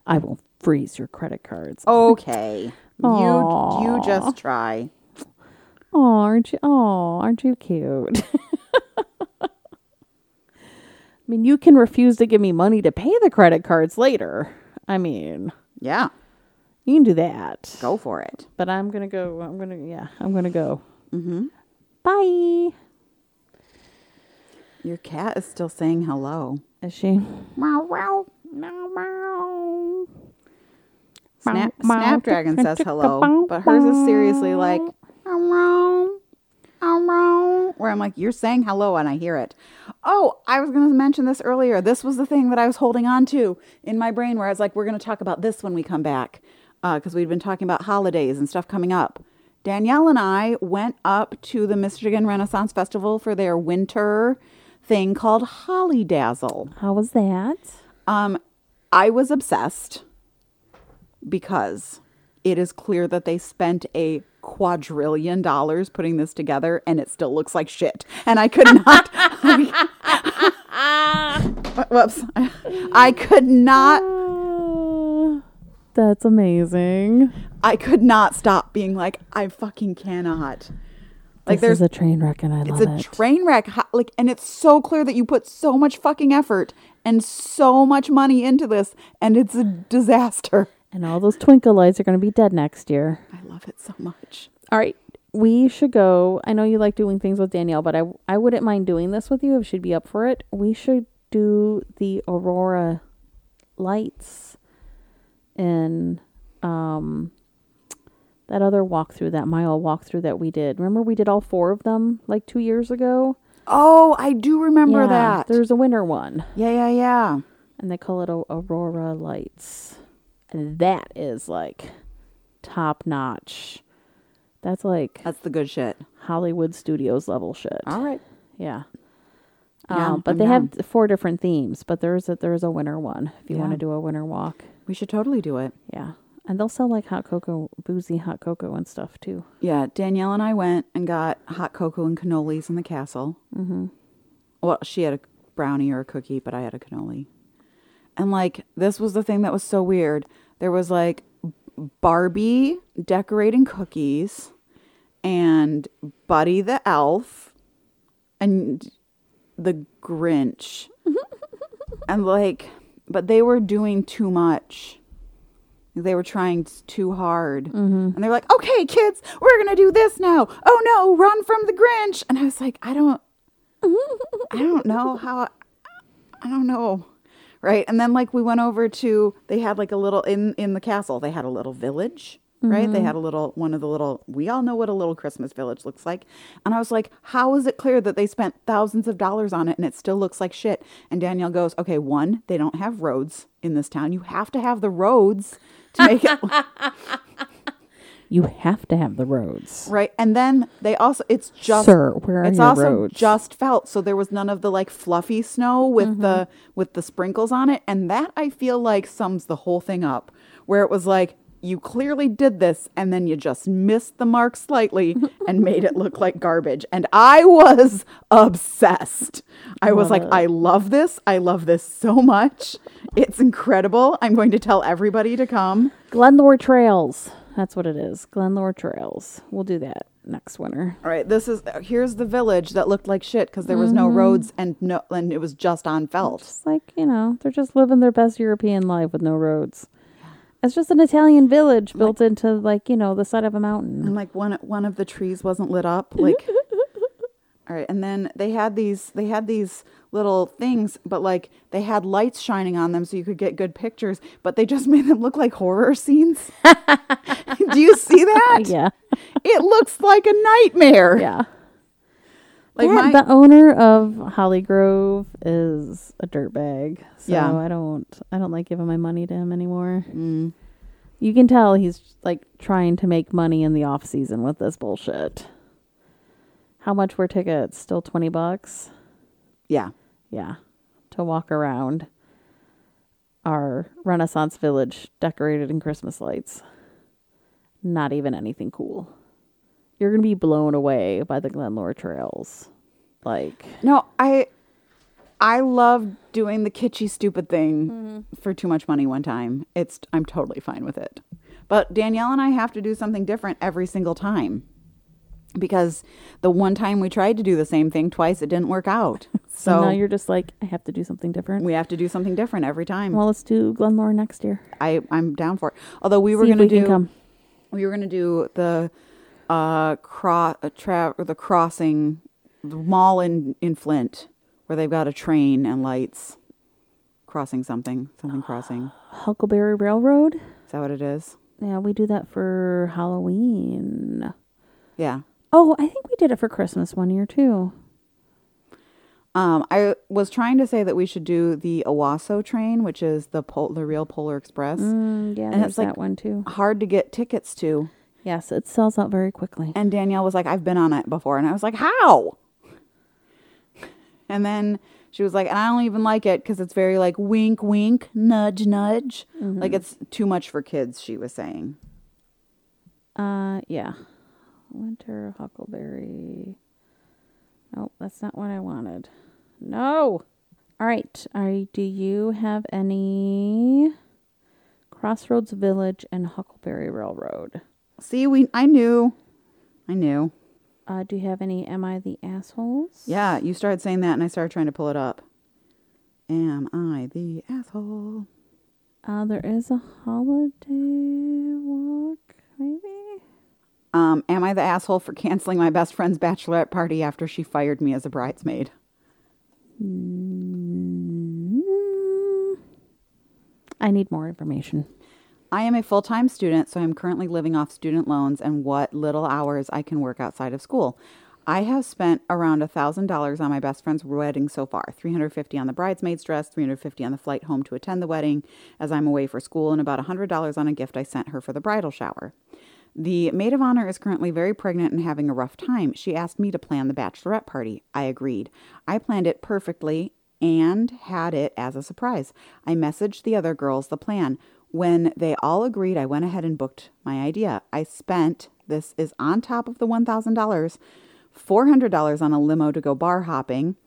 I will freeze your credit cards. Okay. You you just try. Oh, aren't you? Oh, aren't you cute? I mean, you can refuse to give me money to pay the credit cards later. I mean, Yeah. You can do that. Go for it. But I'm gonna go. I'm gonna. Yeah, I'm gonna go. Mm-hmm. Bye. Your cat is still saying hello. Is she? Meow, meow. Meow, meow. Snap. Snapdragon says hello, but hers is seriously like, hello, hello. Where I'm like, you're saying hello and I hear it. Oh, I was going to mention this earlier. This was the thing that I was holding on to in my brain where I was like, we're going to talk about this when we come back because we've been talking about holidays and stuff coming up. Danielle and I went up to the Michigan Renaissance Festival for their winter thing called Holly Dazzle. How was that? Um, I was obsessed because it is clear that they spent a quadrillion dollars putting this together and it still looks like shit. And I could not. whoops. I could not. That's amazing. I could not stop being like, I fucking cannot. Like this there's is a train wreck, and I love it. it's a train wreck. Like, and it's so clear that you put so much fucking effort and so much money into this, and it's a disaster. and all those twinkle lights are going to be dead next year. I love it so much. All right, we should go. I know you like doing things with Danielle, but I I wouldn't mind doing this with you if she'd be up for it. We should do the aurora lights in um that other walkthrough, that mile walkthrough that we did. Remember we did all four of them like two years ago. Oh, I do remember Yeah, that. There's a winter one, Yeah, yeah, yeah. and they call it a- aurora lights, and that is like top notch. That's like That's the good shit. Hollywood Studios level shit. All right. Yeah. Yeah, um, but I'm they down. have four different themes, but there's a there's a winter one if you want to do a winter walk. We should totally do it. Yeah. And they'll sell like hot cocoa, boozy hot cocoa and stuff too. Yeah, Danielle and I went and got hot cocoa and cannolis in the castle. Mm-hmm. Well, she had a brownie or a cookie, but I had a cannoli. And like, this was the thing that was so weird. There was like Barbie decorating cookies and Buddy the elf and the Grinch. and like, but they were doing too much. They were trying too hard. Mm-hmm. And they were like, okay, kids, we're going to do this now. Oh no, run from the Grinch. And I was like, I don't, I don't know how, I don't know. Right. And then like we went over to, they had like a little, in, in the castle, they had a little village. Right. They mm-hmm. had a little, one of the little, we all know what a little Christmas village looks like. And I was like, how is it clear that they spent thousands of dollars on it and it still looks like shit? And Danielle goes, okay, one, they don't have roads in this town. You have to have the roads to make it You have to have the roads. right. And then they also, it's just, Sir, where are it's your also roads? just felt. So there was none of the like fluffy snow with the, mm-hmm. with the sprinkles on it. And that I feel like sums the whole thing up where it was like, you clearly did this and then you just missed the mark slightly and made it look like garbage. And I was obsessed. I was like, I love this. I love this so much. It's incredible. I'm going to tell everybody to come. Glenlore Trails. That's what it is. Glenlore Trails. We'll do that next winter. All right, this is uh, here's the village that looked like shit because there was no mm-hmm. roads and no and it was just on felt. It's like, you know, they're just living their best European life with no roads. It's just an Italian village built into like, you know, the side of a mountain. And like one one of the trees wasn't lit up. Like All right, and then they had these they had these little things, but like they had lights shining on them so you could get good pictures, but they just made them look like horror scenes. Do you see that? Yeah. It looks like a nightmare. Yeah. Like That- my the owner of Holly Grove is a dirtbag. So Yeah. I don't I don't like giving my money to him anymore. Mm. You can tell he's like trying to make money in the off season with this bullshit. How much were tickets? Still twenty bucks? Yeah. Yeah. To walk around our Renaissance village decorated in Christmas lights. Not even anything cool. You're gonna be blown away by the Glenlore trails. Like No, I I love doing the kitschy stupid thing mm-hmm. for too much money one time. It's I'm totally fine with it. But Danielle and I have to do something different every single time. because the one time we tried to do the same thing twice, it didn't work out. So, So now you're just like, I have to do something different. we have to do something different every time. well, let's do Glenlore next year. I I'm down for it. Although we were See going to we do come. we were going to do the uh cro- tra- the crossing the mall in in Flint where they've got a train and lights crossing something, something crossing. Huckleberry Railroad. Is that what it is? Yeah, we do that for Halloween. Yeah. Oh, I think we did it for Christmas one year too. Um, I was trying to say that we should do the Owosso train, which is the pol- the real Polar Express. Mm, yeah, And it's like- that one too. Hard to get tickets to. Yes, it sells out very quickly. And Danielle was like, I've been on it before. And I was like, how? And then she was like, and I don't even like it because it's very like wink, wink, nudge, nudge. Like it's too much for kids, she was saying. Uh, yeah. Winter Huckleberry. Nope, that's not what I wanted. No. All right. I do you have any Crossroads Village and Huckleberry Railroad? See, we I knew. I knew. Uh, do you have any Am I the Assholes? Yeah, you started saying that and I started trying to pull it up. Am I the asshole? Uh, there is a holiday walk, maybe? Um, am I the asshole for canceling my best friend's bachelorette party after she fired me as a bridesmaid? Mm, I need more information. I am a full time student, so I'm currently living off student loans and what little hours I can work outside of school. I have spent around $1,000 on my best friend's wedding so far 350 on the bridesmaid's dress, 350 on the flight home to attend the wedding as I'm away for school, and about $100 on a gift I sent her for the bridal shower. The maid of honor is currently very pregnant and having a rough time. She asked me to plan the bachelorette party. I agreed. I planned it perfectly and had it as a surprise. I messaged the other girls the plan. When they all agreed, I went ahead and booked my idea. I spent, this is on top of the $1,000, $400 on a limo to go bar hopping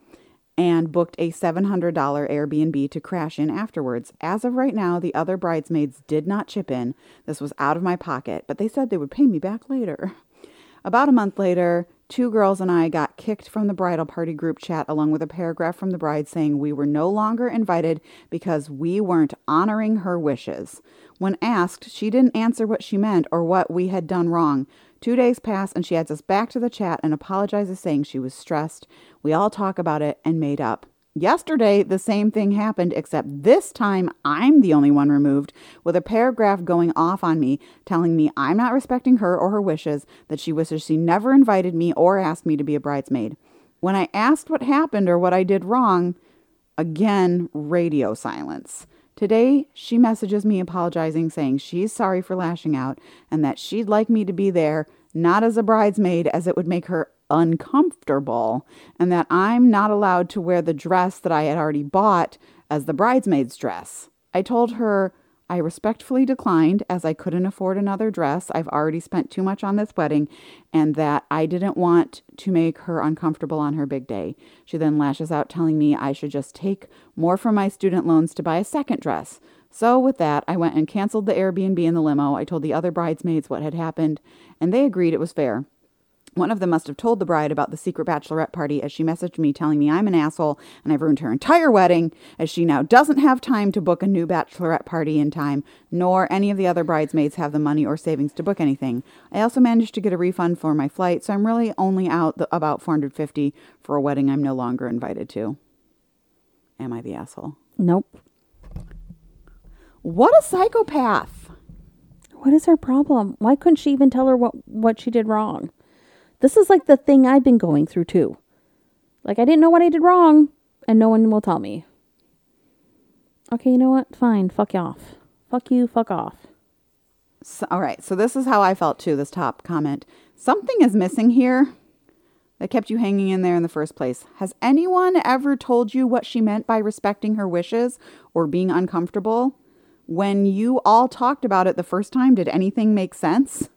and booked a $700 Airbnb to crash in afterwards. As of right now, the other bridesmaids did not chip in. This was out of my pocket, but they said they would pay me back later. About a month later, two girls and I got kicked from the bridal party group chat along with a paragraph from the bride saying we were no longer invited because we weren't honoring her wishes. When asked, she didn't answer what she meant or what we had done wrong. Two days pass and she adds us back to the chat and apologizes, saying she was stressed. We all talk about it and made up. Yesterday, the same thing happened, except this time I'm the only one removed, with a paragraph going off on me, telling me I'm not respecting her or her wishes, that she wishes she never invited me or asked me to be a bridesmaid. When I asked what happened or what I did wrong, again, radio silence. Today, she messages me apologizing, saying she's sorry for lashing out and that she'd like me to be there, not as a bridesmaid, as it would make her uncomfortable, and that I'm not allowed to wear the dress that I had already bought as the bridesmaid's dress. I told her I respectfully declined as I couldn't afford another dress. I've already spent too much on this wedding, and that I didn't want to make her uncomfortable on her big day. She then lashes out, telling me I should just take more from my student loans to buy a second dress. So, with that, I went and canceled the Airbnb in the limo. I told the other bridesmaids what had happened, and they agreed it was fair. One of them must have told the bride about the secret bachelorette party as she messaged me telling me I'm an asshole and I've ruined her entire wedding as she now doesn't have time to book a new bachelorette party in time, nor any of the other bridesmaids have the money or savings to book anything. I also managed to get a refund for my flight, so I'm really only out the, about 450 for a wedding I'm no longer invited to. Am I the asshole? Nope. What a psychopath. What is her problem? Why couldn't she even tell her what, what she did wrong? This is like the thing I've been going through too. Like I didn't know what I did wrong, and no one will tell me. Okay, you know what? Fine. Fuck you off. Fuck you. Fuck off. So, all right, so this is how I felt too, this top comment. Something is missing here that kept you hanging in there in the first place. Has anyone ever told you what she meant by respecting her wishes or being uncomfortable? When you all talked about it the first time, did anything make sense?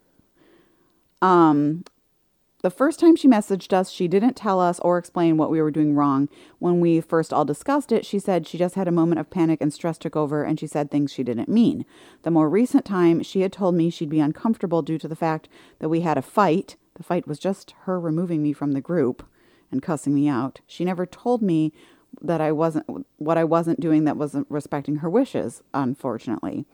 Um, the first time she messaged us, she didn't tell us or explain what we were doing wrong. When we first all discussed it, she said she just had a moment of panic and stress took over and she said things she didn't mean. The more recent time, she had told me she'd be uncomfortable due to the fact that we had a fight. The fight was just her removing me from the group and cussing me out. She never told me that I wasn't what I wasn't doing that wasn't respecting her wishes, unfortunately.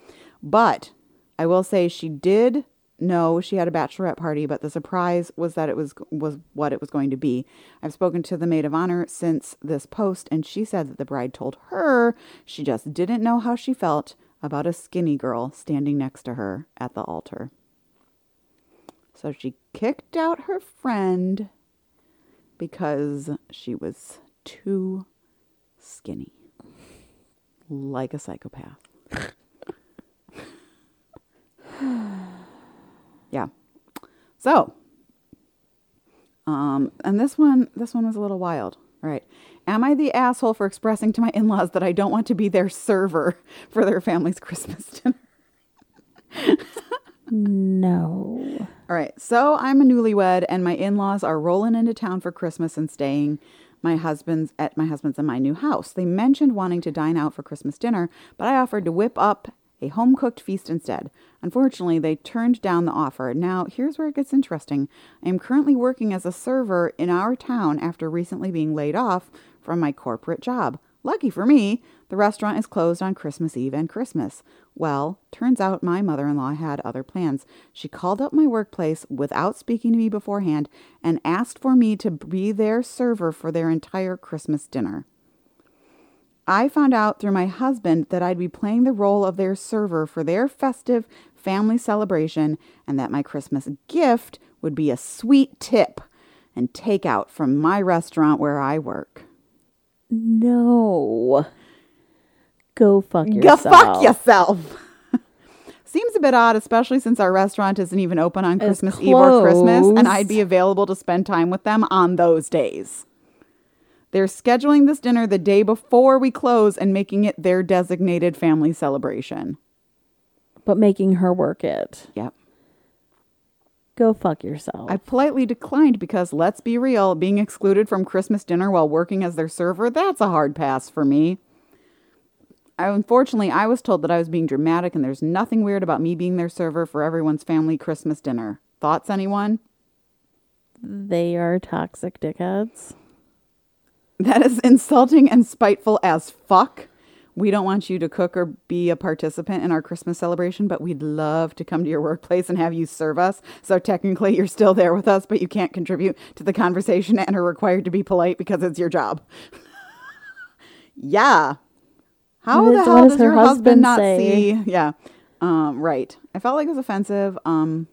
But I will say she did know she had a bachelorette party, but the surprise was that it was was what it was going to be. I've spoken to the maid of honor since this post, and she said that the bride told her she just didn't know how she felt about a skinny girl standing next to her at the altar. So she kicked out her friend because she was too skinny, like a psychopath. yeah. So, um, and this one, this one was a little wild. All right. Am I the asshole for expressing to my in-laws that I don't want to be their server for their family's Christmas dinner? No. All right. So I'm a newlywed, and my in-laws are rolling into town for Christmas and staying my husband's at my husband's and my new house. They mentioned wanting to dine out for Christmas dinner, but I offered to whip up a home cooked feast instead. Unfortunately, they turned down the offer. Now, here's where it gets interesting. I am currently working as a server in our town after recently being laid off from my corporate job. Lucky for me, the restaurant is closed on Christmas Eve and Christmas. Well, turns out my mother in law had other plans. She called up my workplace without speaking to me beforehand and asked for me to be their server for their entire Christmas dinner. I found out through my husband that I'd be playing the role of their server for their festive family celebration and that my Christmas gift would be a sweet tip and takeout from my restaurant where I work. No. Go fuck yourself. Go fuck yourself. Seems a bit odd, especially since our restaurant isn't even open on It's Christmas Eve or Christmas, and. I'd be available to spend time with them on those days. They're scheduling this dinner the day before we close and making it their designated family celebration. But making her work it. Yep. Go fuck yourself. I politely declined because, let's be real, being excluded from Christmas dinner while working as their server, that's a hard pass for me. I, unfortunately, I was told that I was being dramatic and there's nothing weird about me being their server for everyone's family Christmas dinner. Thoughts, anyone? they are toxic dickheads. That is insulting and spiteful as fuck. We don't want you to cook or be a participant in our Christmas celebration, but we'd love to come to your workplace and have you serve us. So technically, you're still there with us, but you can't contribute to the conversation and are required to be polite because it's your job. yeah. How What the hell does does her your husband husband not say? see? Yeah. Um, right. I felt like it was offensive. Um,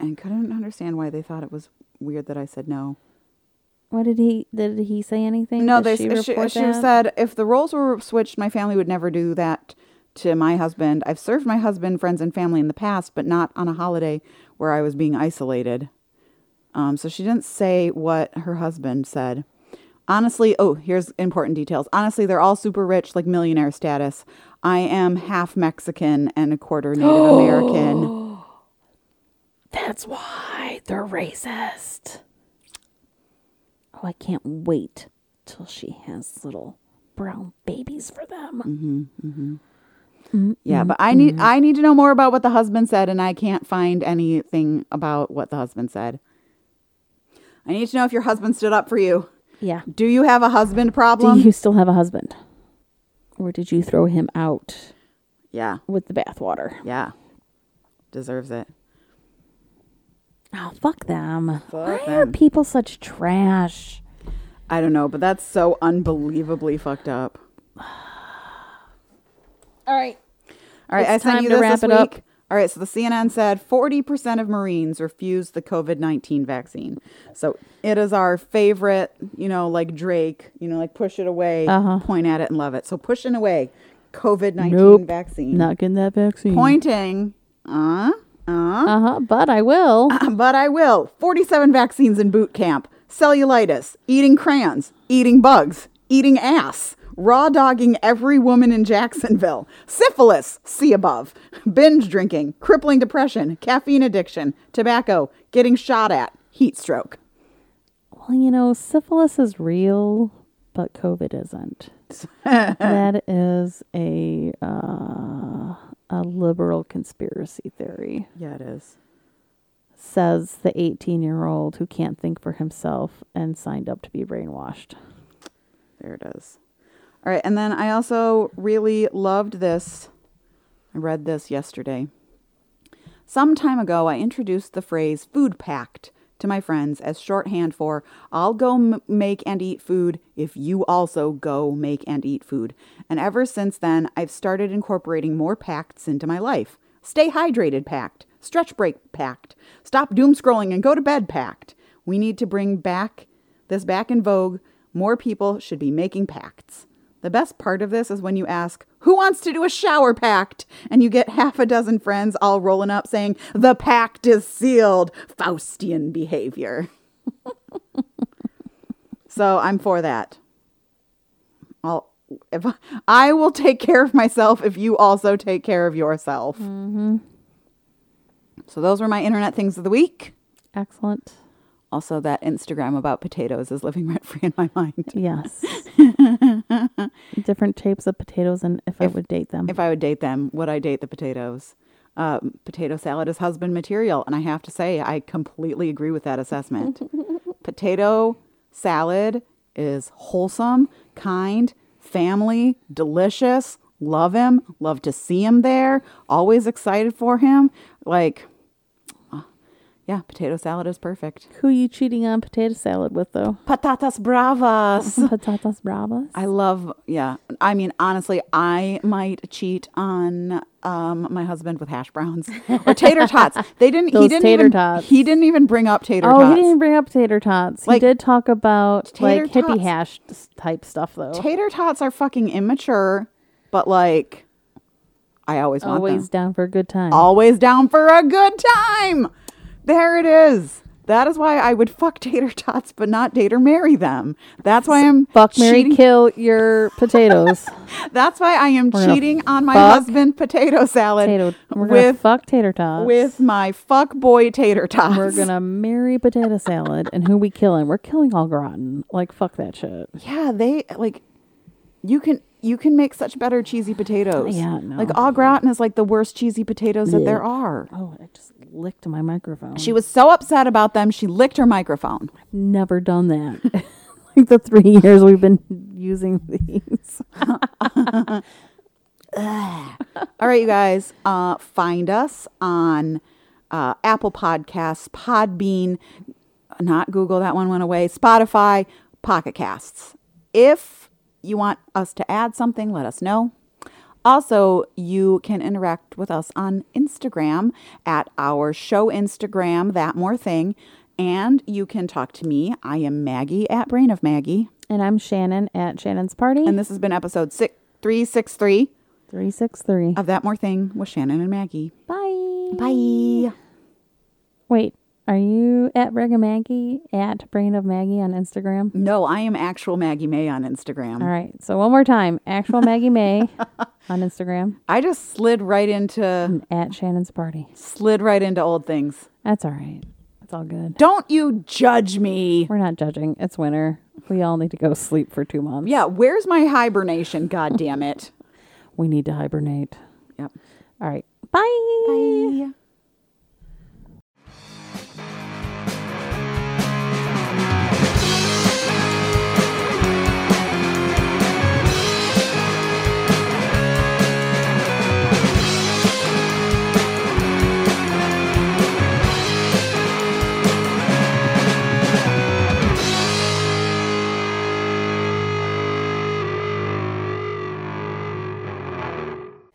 and couldn't understand why they thought it was weird that I said no. What did he did he say anything? No, Did they she she, she said if the roles were switched, my family would never do that to my husband. I've served my husband, friends, and family in the past, but not on a holiday where I was being isolated. Um, so she didn't say what her husband said. Honestly, oh, here's important details. Honestly, they're all super rich, like millionaire status. I am half Mexican and a quarter Native American. That's why they're racist. Oh, I can't wait till she has little brown babies for them. Mm-hmm, mm-hmm. Yeah, but I need I need to know more about what the husband said, and I can't find anything about what the husband said. I need to know if your husband stood up for you. Yeah. Do you have a husband problem? Do you still have a husband? Or did you throw him out yeah, with the bathwater? yeah. Deserves it. Oh, fuck them. Fuck Why are people such trash? I don't know, but that's so unbelievably fucked up. All right. All right, It's I sent time you to this wrap this it up. week. All right, so the CNN said 40% of Marines refused the COVID 19 vaccine. So it is our favorite, you know, like Drake, you know, like push it away, Uh-huh. point at it and love it. So pushing away COVID 19 Nope. vaccine. Not getting that vaccine. Pointing, uh, uh, Uh huh. But I will. but I will. 47 vaccines in boot camp. Cellulitis, eating crayons, eating bugs, eating ass, raw dogging every woman in Jacksonville, syphilis, see above, binge drinking, crippling depression, caffeine addiction, tobacco, getting shot at, heat stroke. Well, you know, syphilis is real, but COVID isn't. that is a uh, a liberal conspiracy theory. Yeah, it is. says the 18 year old who can't think for himself and signed up to be brainwashed. There it is. All right. And then I also really loved this. I read this yesterday. Some time ago, I introduced the phrase food pact to my friends as shorthand for I'll go m- make and eat food if you also go make and eat food. And ever since then, I've started incorporating more pacts into my life. Stay hydrated pact, stretch break pact, stop doom scrolling and go to bed pact. We need to bring back this back in vogue. More people should be making pacts. The best part of this is when you ask, Who wants to do a shower pact? And you get half a dozen friends all rolling up saying, The pact is sealed. Faustian behavior. so I'm for that. I'll, if I will take care of myself if you also take care of yourself. Mm-hmm. So those were my internet things of the week. Excellent. Also, that Instagram about potatoes is living rent free in my mind. Yes. Different types of potatoes and if, I would date them. If I would date them, would I date the potatoes? Uh, potato salad is husband material, and I have to say, I completely agree with that assessment. potato salad is wholesome, kind, family, delicious. Love him. Love to see him there. Always excited for him. Like, yeah, potato salad is perfect. Who you cheating on potato salad with though? Patatas bravas. Patatas bravas. I love, yeah. I mean, honestly, I might cheat on um, my husband with hash browns or tater tots. They didn't. he didn't tater even. tots. He didn't even bring up tater oh, tots. he didn't bring up tater tots. Like, he did talk about like hippie hash type stuff though. Tater tots are fucking immature, but like, I always want them. Always them. down for a good time. Always down for a good time. There it is. That is why I would fuck tater tots, but not date or marry them. That's why I'm Fuck, cheating- kill your potatoes. That's why I am We're cheating on my husband potato salad Potato. With fuck tater tots. with my fuck boy tater tots. We're gonna marry potato salad, and who we killing? We're killing au gratin. Like fuck that shit. Yeah, they like you can you can make such better cheesy potatoes. Yeah, no. Like au gratin is like the worst cheesy potatoes that there are. Oh, I just licked my microphone. She was so upset about them, she licked her microphone. never done that. like the three years we've been using these. All right, you guys, uh, find us on uh, Apple Podcasts, Podbean, not Google, that one went away, Spotify, Pocket Casts. If you want us to add something, let us know. Also, you can interact with us on Instagram at our show Instagram, That More Thing. And you can talk to me. I am Maggie at Brain of Maggie. And I'm Shannon at Shannon's Party. And this has been episode six, 363 three six three. of That More Thing with Shannon and Maggie. Bye. Bye. Wait, are you at Brig of Maggie at Brain of Maggie on Instagram? No, I am actual Maggie May on Instagram. All right. So one more time, actual Maggie May on Instagram I just slid right into and at Shannon's Party. slid right into old things. That's all right. It's all good. Don't you judge me. We're not judging. It's winter. We all need to go sleep for two months. Yeah, where's my hibernation? God damn it. We need to hibernate. Yep. All right. Bye. Bye.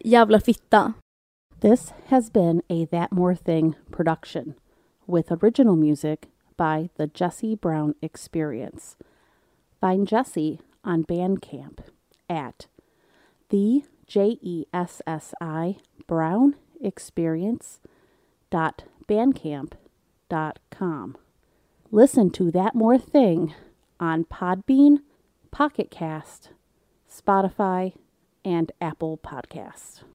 Jävla fitta. This has been a That More Thing production with original music by the Jessi Brown Experience. Find Jessi on Bandcamp at the J E S S I Brown Experience dot bandcamp dot com. Listen to That More Thing on Podbean, Pocket Cast, Spotify, and Apple Podcasts.